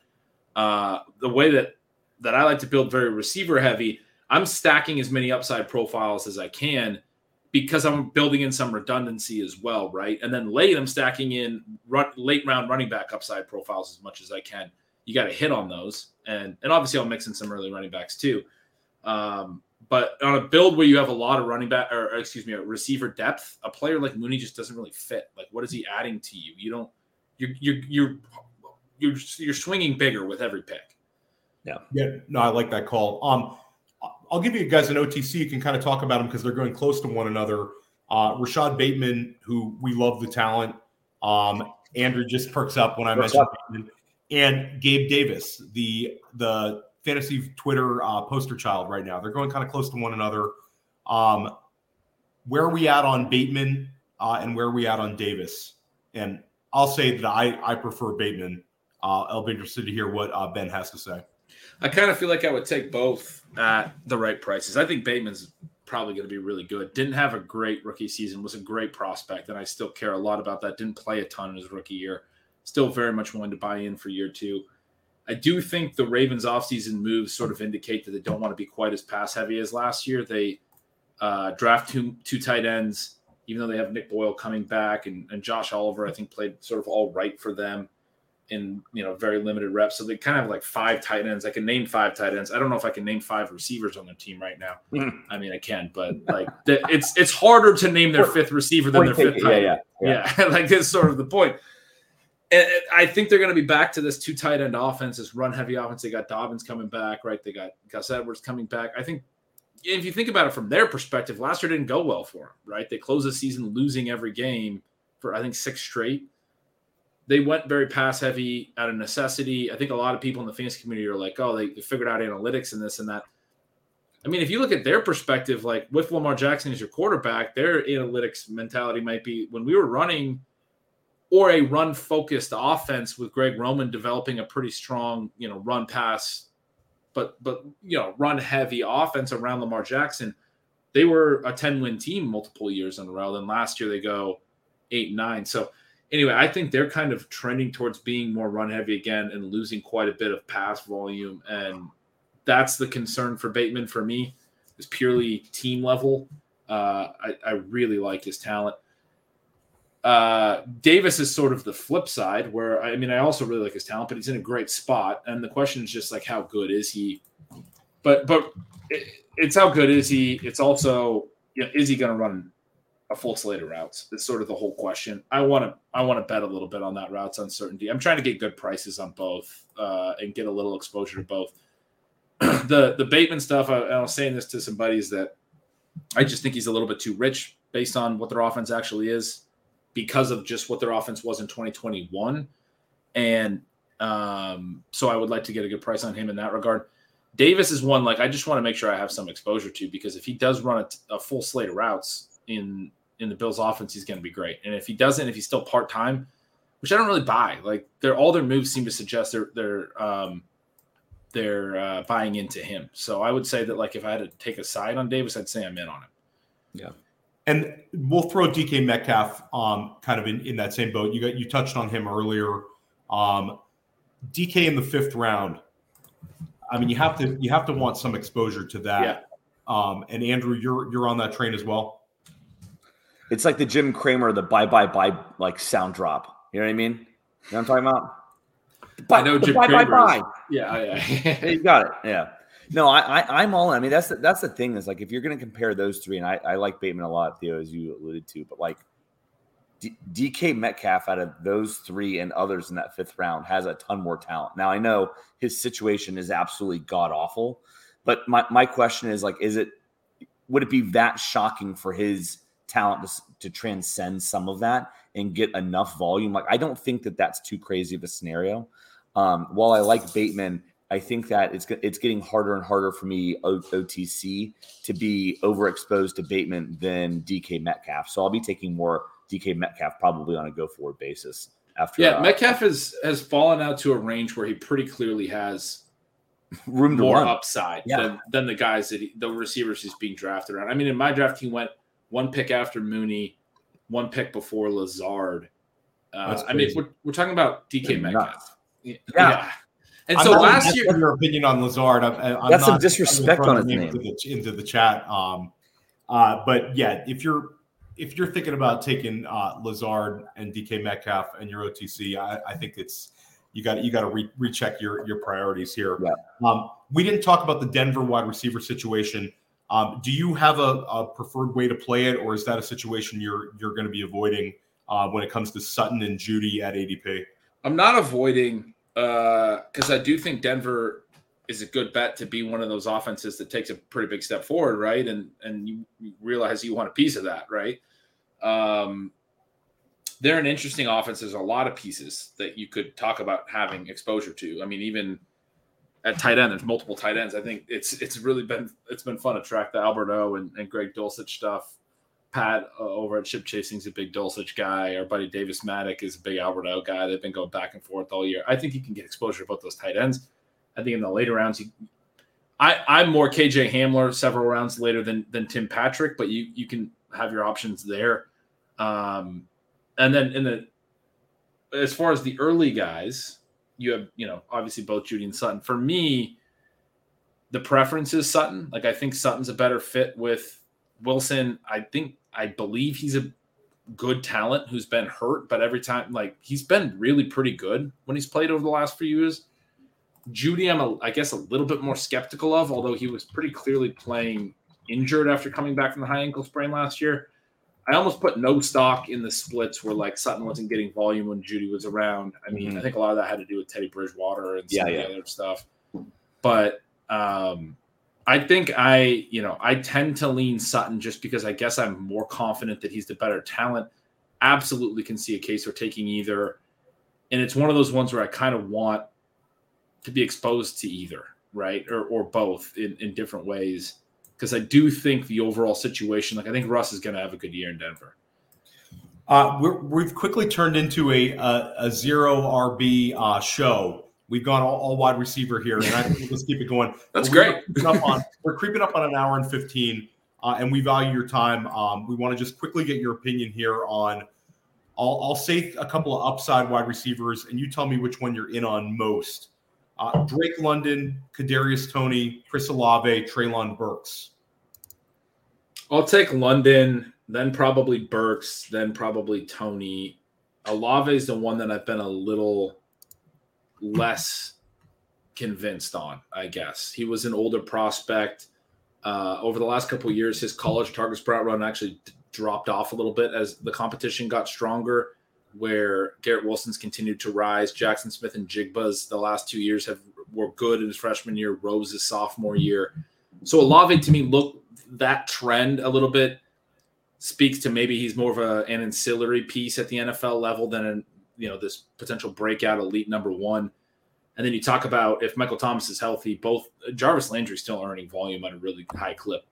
Uh, the way that that I like to build very receiver heavy, I'm stacking as many upside profiles as I can because I'm building in some redundancy as well, right? And then late, I'm stacking in run, late round running back upside profiles as much as I can. You got to hit on those, and and obviously I'll mix in some early running backs too. Um, but on a build where you have a lot of running back, or excuse me, a receiver depth, a player like Mooney just doesn't really fit. Like, what is he adding to you? You don't. You're you're you're you're, you're swinging bigger with every pick. Yeah. Yeah. No, I like that call. Um, I'll give you guys an OTC. You can kind of talk about them because they're going close to one another. Uh, Rashod Bateman, who we love the talent. Um, Andrew just perks up when I mention Bateman. And Gabe Davis, the the fantasy Twitter uh, poster child right now. They're going kind of close to one another. Um, where are we at on Bateman uh, and where are we at on Davis? And I'll say that I, I prefer Bateman. Uh, I'll be interested to hear what uh, Ben has to say. I kind of feel like I would take both at the right prices. I think Bateman's probably going to be really good. Didn't have a great rookie season, was a great prospect, and I still care a lot about that. Didn't play a ton in his rookie year. Still very much willing to buy in for year two. I do think the Ravens offseason moves sort of indicate that they don't want to be quite as pass heavy as last year. They uh, draft two, two tight ends, even though they have Nick Boyle coming back and, and Josh Oliver, I think, played sort of all right for them in you know very limited reps. So they kind of have like five tight ends. I can name five tight ends. I don't know if I can name five receivers on their team right now. Mm. I mean, I can, but like it's it's harder to name their fifth receiver than their fifth. Tight yeah, yeah, yeah. like that's sort of the point. And I think they're going to be back to this two tight end offense, this run heavy offense. They got Dobbins coming back, right? They got Gus Edwards coming back. I think if you think about it from their perspective, last year didn't go well for them, right? They closed the season losing every game for I think six straight they went very pass heavy out of necessity. I think a lot of people in the fantasy community are like, oh, they, figured out analytics and this and that. I mean, if you look at their perspective, like with Lamar Jackson as your quarterback, their analytics mentality might be when we were running or a run focused offense with Greg Roman developing a pretty strong, you know, run pass, but but you know, run heavy offense around Lamar Jackson. They were a 10 win team multiple years in a row. Then last year they go eight, nine. So anyway, I think they're kind of trending towards being more run heavy again and losing quite a bit of pass volume. And that's the concern for Bateman for me, is purely team level. Uh, I, I, really like his talent. Uh, Davis is sort of the flip side, where I mean, I also really like his talent, but he's in a great spot. And the question is just like, how good is he? But but it, it's how good is he? It's also you know, is he going to run a full slate of routes. It's sort of the whole question. I want to I want to bet a little bit on that routes uncertainty. I'm trying to get good prices on both uh, and get a little exposure to both. the the Bateman stuff. I, I was saying this to some buddies that I just think he's a little bit too rich based on what their offense actually is because of just what their offense was in 2021. And um, so I would like to get a good price on him in that regard. Davis is one like I just want to make sure I have some exposure to because if he does run a full slate of routes, in in the Bills offense, he's going to be great. And if he doesn't, if he's still part time, which I don't really buy, like they're all their moves seem to suggest they're they're um, they're uh, buying into him. So I would say that like if I had to take a side on Davis, I'd say I'm in on him. Yeah. And we'll throw DK Metcalf um, kind of in, in that same boat. You got you touched on him earlier. Um, DK in the fifth round. I mean, you have to you have to want some exposure to that. Yeah. Um, and Andrew, you're you're on that train as well. It's like the Jim Cramer, the bye bye bye like sound drop. You know what I mean? You know what I'm talking about? I know Jim bye, bye, bye. Yeah, yeah. You got it. Yeah. No, I, I I'm all in. I mean, that's the, that's the thing is like if you're going to compare those three, and I, I like Bateman a lot, Theo, as you alluded to, but like D- DK Metcalf out of those three and others in that fifth round has a ton more talent. Now I know his situation is absolutely god awful, but my my question is like, is it would it be that shocking for his talent to, to transcend some of that and get enough volume? Like I don't think that that's too crazy of a scenario. Um, while I like Bateman, I think that it's it's getting harder and harder for me o- OTC to be overexposed to Bateman than DK Metcalf. So I'll be taking more DK Metcalf probably on a go forward basis after Yeah, uh, Metcalf has has fallen out to a range where he pretty clearly has room to more run. upside Yeah. than, than the guys that he, the receivers he's being drafted around. I mean, in my draft, he went one pick after Mooney, one pick before Lazard. Uh, I mean, we're, we're talking about DK They're Metcalf. Yeah. Yeah. And I'm so not last year, your opinion on Lazard. I'm, I'm That's some disrespect on his name. into the, into the chat. Um, uh, but yeah, if you're if you're thinking about taking uh, Lazard and DK Metcalf and your OTC, I, I think it's you got you got to re- recheck your your priorities here. Yeah. Um, we didn't talk about the Denver wide receiver situation. Um, do you have a, a preferred way to play it, or is that a situation you're you're going to be avoiding uh, when it comes to Sutton and Jeudy at ADP? I'm not avoiding because I do think Denver is a good bet to be one of those offenses that takes a pretty big step forward, right? And and you you realize you want a piece of that, right? Um, they're an interesting offense. There's a lot of pieces that you could talk about having exposure to. I mean, even at tight end, there's multiple tight ends. I think it's it's really been it's been fun to track the Albert O and, and Greg Dulcich stuff. Pat uh, over at Ship Chasing's a big Dulcich guy. Our buddy Davis Mattek is a big Albert O guy. They've been going back and forth all year. I think you can get exposure to both those tight ends. I think in the later rounds, you, I I'm more KJ Hamler several rounds later than than Tim Patrick, but you you can have your options there. Um, and then in the as far as the early guys, you have you know obviously both Jeudy and Sutton. For me, the preference is Sutton. Like I think Sutton's a better fit with Wilson. I think I believe he's a good talent who's been hurt, but every time like he's been really pretty good when he's played over the last few years. Jeudy, I'm a, I guess a little bit more skeptical of, although he was pretty clearly playing injured after coming back from the high ankle sprain last year. I almost put no stock in the splits where like Sutton wasn't getting volume when Jeudy was around. I mean, Mhm. I think a lot of that had to do with Teddy Bridgewater and some Yeah, of yeah. the other stuff. But um, I think I, you know, I tend to lean Sutton just because I guess I'm more confident that he's the better talent. Absolutely can see a case for taking either. And it's one of those ones where I kind of want to be exposed to either, right? Or, or both in, in different ways. Because I do think the overall situation, like I think Russ is going to have a good year in Denver. Uh, we're, we've quickly turned into a a, a zero RB uh, show. We've gone all, all wide receiver here, and I think we'll just keep it going. That's we're great. up on- we're creeping up on an hour and fifteen, uh, and we value your time. Um, we want to just quickly get your opinion here on. I'll, I'll say a couple of upside wide receivers, and you tell me which one you're in on most. Uh, Drake London, Kadarius Toney, Chris Olave, Treylon Burks. I'll take London, then probably Burks, then probably Toney. Olave is the one that I've been a little less convinced on, I guess. He was an older prospect. Uh, over the last couple years, his college targets per route run actually d- dropped off a little bit as the competition got stronger, where Garrett Wilson's continued to rise. Jaxon Smith-Njigba's the last two years have were good in his freshman year, Rose his sophomore year. So Olave to me look that trend a little bit speaks to maybe he's more of a, an ancillary piece at the NFL level than an, you know this potential breakout elite number one. And then you talk about if Michael Thomas is healthy, both Jarvis Landry still earning volume at a really high clip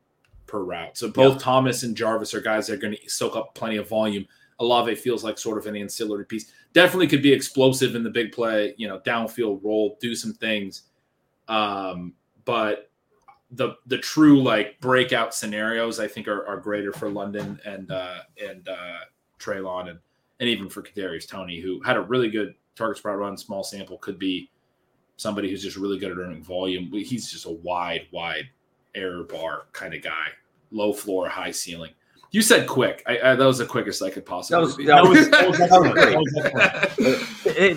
per route. So both Thomas and Jarvis are guys that are going to soak up plenty of volume. Olave feels like sort of an ancillary piece. Definitely could be explosive in the big play, you know, downfield roll, do some things. Um, but the the true like breakout scenarios I think are, are greater for London and uh, and uh, Treylon and and even for Kadarius Toney, who had a really good targets per route run, small sample, could be somebody who's just really good at earning volume. He's just a wide, wide error bar kind of guy, low floor, high ceiling. You said quick. I, I, that was the quickest I could possibly. That was- that was- that was. That was excellent. Hey,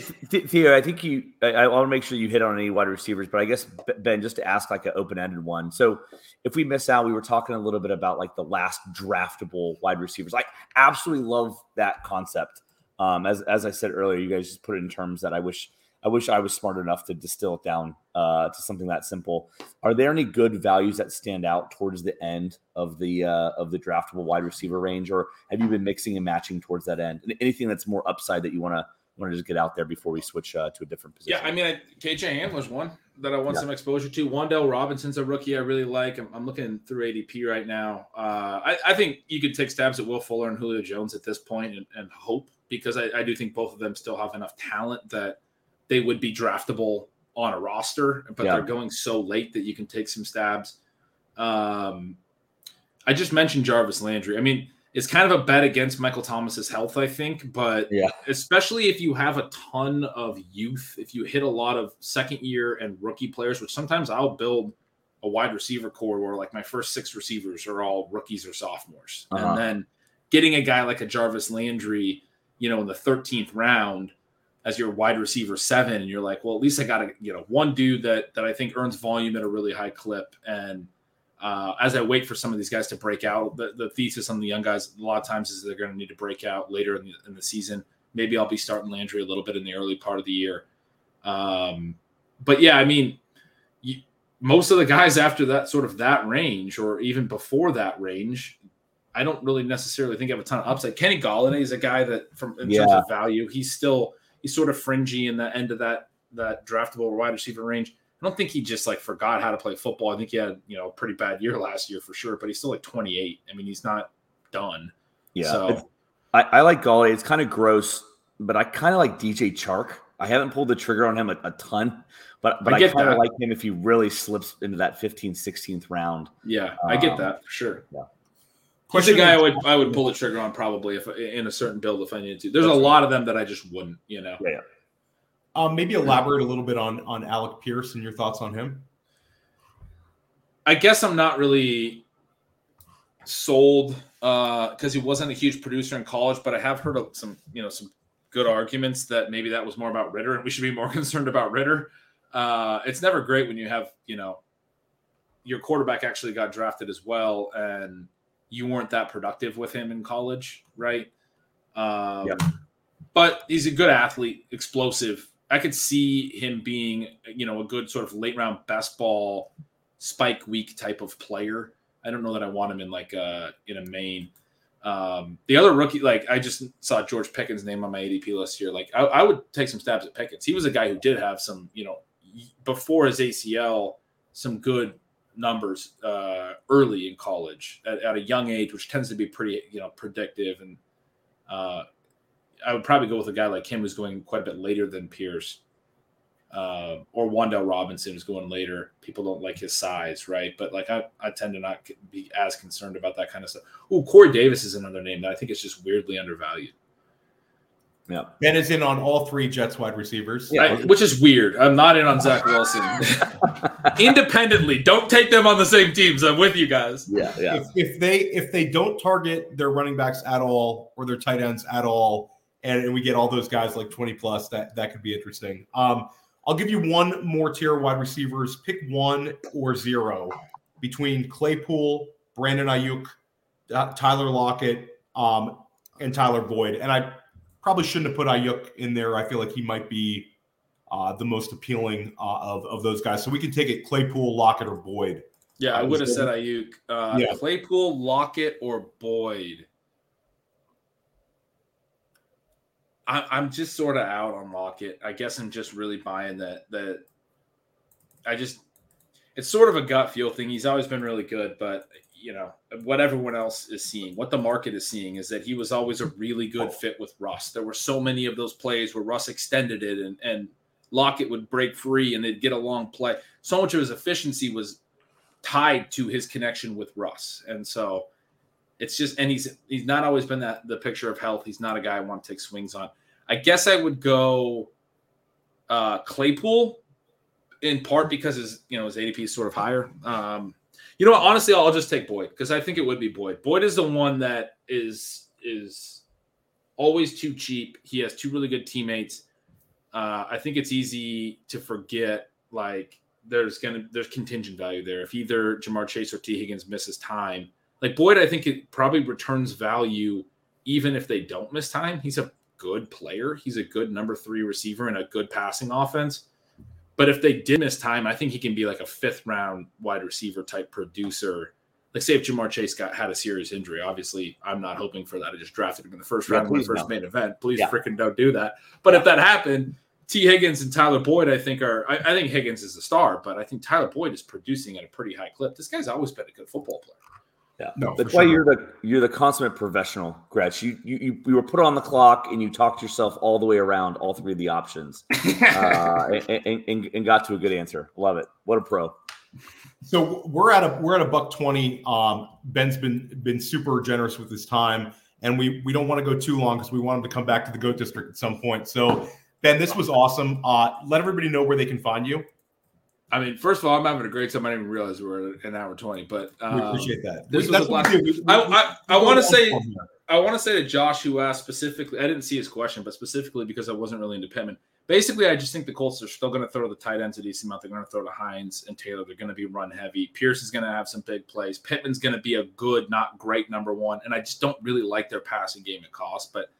Theo, I think you. I, I want to make sure you hit on any wide receivers, but I guess Ben, just to ask like an open-ended one. So, if we miss out, we were talking a little bit about like the last draftable wide receivers. I absolutely love that concept. Um, as as I said earlier, you guys just put it in terms that I wish I wish I was smart enough to distill it down uh, to something that simple. Are there any good values that stand out towards the end of the uh, of the draftable wide receiver range, or have you been mixing and matching towards that end? Anything that's more upside that you want to want to just get out there before we switch uh, to a different position? Yeah, I mean, I, KJ Hamler's one that I want Yeah. some exposure to. Wan'Dale Robinson's a rookie I really like. I'm, I'm looking through ADP right now. Uh, I, I think you could take stabs at Will Fuller and Julio Jones at this point and, and hope because I, I do think both of them still have enough talent that they would be draftable on a roster, but Yeah. they're going so late that you can take some stabs. Um, I just mentioned Jarvis Landry. I mean, it's kind of a bet against Michael Thomas's health, I think, but Yeah. especially if you have a ton of youth, if you hit a lot of second year and rookie players, which sometimes I'll build a wide receiver core where like my first six receivers are all rookies or sophomores. Uh-huh. And then getting a guy like a Jarvis Landry, you know, in the 13th round as your wide receiver seven, and you're like, well, at least I got a you know one dude that that I think earns volume at a really high clip. And uh, as I wait for some of these guys to break out, the, the thesis on the young guys a lot of times is they're going to need to break out later in the, in the season. Maybe I'll be starting Landry a little bit in the early part of the year. Um, but yeah, I mean, you, most of the guys after that sort of that range, or even before that range, I don't really necessarily think have a ton of upside. Kenny Golladay is a guy that, from in terms of value, he's still he's sort of fringy in the end of that that draftable wide receiver range. I don't think he just like forgot how to play football. I think he had you know a pretty bad year last year for sure, but he's still like 28. I mean, he's not done. Yeah, So- I, I like Golladay. It's kind of gross, but I kind of like DJ Chark. I haven't pulled the trigger on him a, a ton, but but I I, kind of like him if he really slips into that 15th, 16th round. Yeah, I get Um, that for sure. yeah. He's a guy I would I would pull the trigger on probably if in a certain build if I needed to. There's a lot of them that I just wouldn't. You know. Yeah. Um, maybe elaborate a little bit on on Alec Pierce and your thoughts on him. I guess I'm not really sold because he wasn't a huge producer in college, but I have heard of some, you know, some good arguments that maybe that was more about Ridder, and we should be more concerned about Ridder. Uh, it's never great when you have, you know, your quarterback actually got drafted as well, and you weren't that productive with him in college, right? Um, Yep. But he's a good athlete, explosive. I could see him being, you know, a good sort of late round best ball spike week type of player. I don't know that I want him in like a in a main. Um, the other rookie, like I just saw George Pickens' name on my ADP list here. Like I, I would take some stabs at Pickens. He was a guy who did have some, you know, before his ACL, some good numbers uh, early in college at, at a young age, which tends to be pretty, you know, predictive. And uh, I would probably go with a guy like him who's going quite a bit later than Pierce uh, or Wan'Dale Robinson is going later. People don't like his size, right? But like I, I tend to not be as concerned about that kind of stuff. Oh, Corey Davis is another name that I think is just weirdly undervalued, Yeah. Ben is in on all three Jets wide receivers. Yeah. I- which is weird. I'm not in on Zach Wilson independently. Don't take them on the same teams. I'm with you guys. Yeah. Yeah. If, if they if they don't target their running backs at all or their tight ends at all, and, and we get all those guys like 20 plus, that that could be interesting. Um, I'll give you one more tier wide receivers. Pick one or zero between Claypool, Brandon Aiyuk, uh, Tyler Lockett, um, and Tyler Boyd. And I probably shouldn't have put Aiyuk in there. I feel like he might be uh, the most appealing uh, of, of those guys. So we can take it Claypool, Lockett, or Boyd. Yeah, I I would have said Aiyuk, uh, Yeah. Claypool, Lockett, or Boyd. I, I'm just sort of out on Lockett. I guess I'm just really buying that. That I just, it's sort of a gut feel thing. He's always been really good, but you know what everyone else is seeing, what the market is seeing, is that he was always a really good fit with Russ. There were so many of those plays where Russ extended it and and Lockett would break free and they'd get a long play. So much of his efficiency was tied to his connection with Russ. And so it's just and he's he's not always been that the picture of health. He's not a guy I want to take swings on. I guess I would go uh Claypool in part because his you know his ADP is sort of higher. Um You know what? Honestly, I'll just take Boyd because I think it would be Boyd. Boyd is the one that is is always too cheap. He has two really good teammates. Uh, I think it's easy to forget like there's gonna there's contingent value there. If either Ja'Marr Chase or Tee Higgins misses time, like Boyd, I think it probably returns value even if they don't miss time. He's a good player. He's a good number three receiver and a good passing offense. But if they did miss time, I think he can be like a fifth round wide receiver type producer. Like say if Ja'Marr Chase got had a serious injury, obviously I'm not hoping for that. I just drafted him in the first Yeah, round of my please first main event. Please Yeah. freaking don't do that. But if that happened, Tee Higgins and Tyler Boyd, I think are I, I think Higgins is the star, but I think Tyler Boyd is producing at a pretty high clip. This guy's always been a good football player. Yeah, No, that's why sure. you're the you're the consummate professional, Gretch. You, you you you were put on the clock and you talked yourself all the way around all three of the options, uh, and, and, and, got to a good answer. Love it. What a pro. So we're at a we're at a buck twenty. Um, Ben's been been super generous with his time, and we we don't want to go too long because we want him to come back to the Goat District at some point. So Ben, this was awesome. Uh, let everybody know where they can find you. I mean, first of all, I'm having a great time. I didn't even realize we were at an hour 20, but We um, appreciate that. this We- was a what we blast. We- I, I, I want to say long form here. I want to say to Josh, who asked specifically, I didn't see his question, but specifically because I wasn't really into Pittman. Basically, I just think the Colts are still going to throw the tight ends a decent amount. They're going to throw to Hines and Taylor. They're going to be run heavy. Pierce is going to have some big plays. Pittman's going to be a good, not great number one. And I just don't really like their passing game at cost. But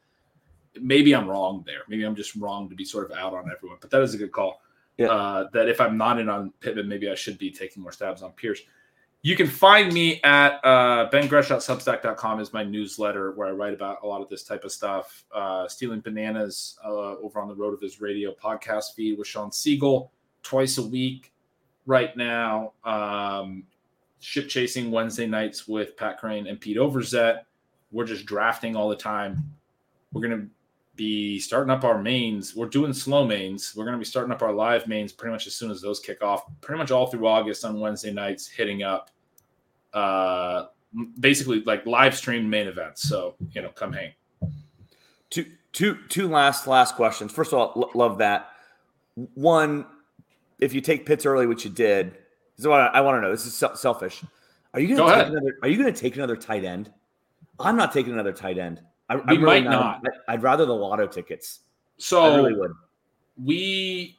maybe I'm wrong there. Maybe I'm just wrong to be sort of out on everyone. But that is a good call. Yeah. Uh, that if I'm not in on Pittman, maybe I should be taking more stabs on Pierce. You can find me at uh, bengretch.substack.com is my newsletter where I write about a lot of this type of stuff. Uh, Stealing Bananas uh, over on the RotoViz Radio podcast feed with Shawn Siegele twice a week right now. Um, ship chasing Wednesday nights with Pat Kerrane and Pete Overzet. We're just drafting all the time. We're going to be starting up our mains. We're doing slow mains. We're going to be starting up our live mains pretty much as soon as those kick off. Pretty much all through August on Wednesday nights, hitting up uh basically like live stream main events. So you know, come hang. Two two two last last questions. First of all, lo- love that. One, if you take Pitts early, which you did, this is what I, I want to know. This is sel- selfish. Are you going Go to take ahead. another? Are you going to take another tight end? I'm not taking another tight end. I, I We really might not. I- I'd rather the lotto tickets. So I really would. we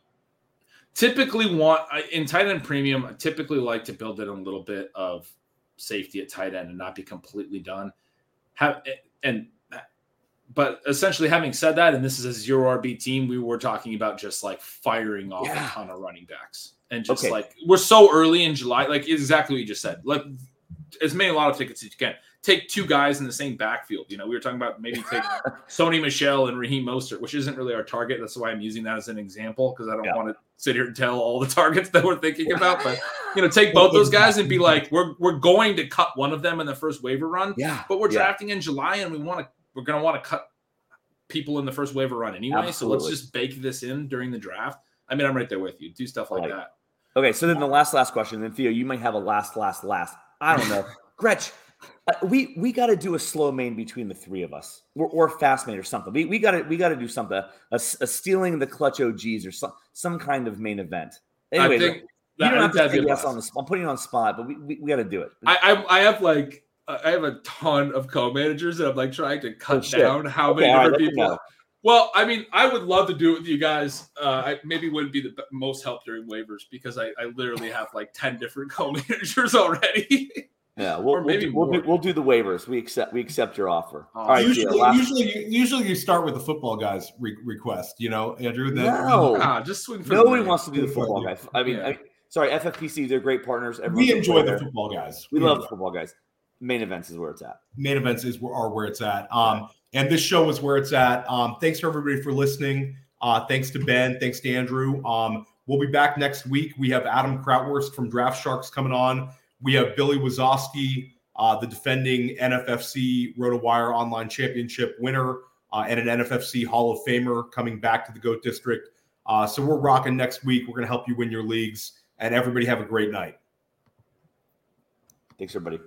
typically want in tight end premium. I typically like to build in a little bit of safety at tight end and not be completely done. Have and but essentially, having said that, and this is a zero RB team, we were talking about just like firing off Yeah. a ton of running backs and just Okay. like we're so early in July, like exactly what you just said. Like as many lotto tickets as you can. Take two guys in the same backfield. You know, we were talking about maybe take Sony Michel and Raheem Mostert, which isn't really our target. That's why I'm using that as an example because I don't Yeah. want to sit here and tell all the targets that we're thinking about. But you know, take both those guys and be like, we're we're going to cut one of them in the first waiver run, Yeah, but we're yeah. drafting in July and we want to we're going to want to cut people in the first waiver run anyway. So let's just bake this in during the draft. I mean, I'm right there with you. Do stuff like Like- that. Okay, so then the last last question. Then Theo, you might have a last last last. I don't know, Gretch. Uh, we we got to do a slow main between the three of us, or, or fast main or something. We we got to we got to do something. A, a stealing the clutch OGs or some some kind of main event. Anyway, you don't have to that'd say be a yes on the spot. I'm putting you on the spot, but we we, we got to do it. I, I I have like I have a ton of co-managers and I'm like trying to cut Oh, down how Okay, many right, different people. Well, I mean, I would love to do it with you guys. Uh, I maybe wouldn't be the most help during waivers because I, I literally have like ten different co-managers already. Yeah, we'll, Or maybe we'll, do, we'll, do, we'll do the waivers. We accept we accept your offer. Oh, All right, Theo, usually, last- usually, usually you start with the football guys re- request. You know, Andrew. Then No. ah, just swing for the nobody money. wants to do the football you. guys. I mean, Yeah. I, sorry, FFPC, they're great partners. we enjoy the football guys. We love the football guys. Main events is where it's at. main events is where, are where it's at. Um, and this show is where it's at. Um, thanks for everybody for listening. Uh, thanks to Ben. Thanks to Andrew. Um, we'll be back next week. We have Adam Krautwurst from Draft Sharks coming on. We have Billy Wazowski, uh, the defending NFFC RotoWire Online Championship winner uh, and an NFFC Hall of Famer coming back to the GOAT District. Uh, so we're rocking next week. We're going to help you win your leagues. And everybody have a great night. Thanks, everybody.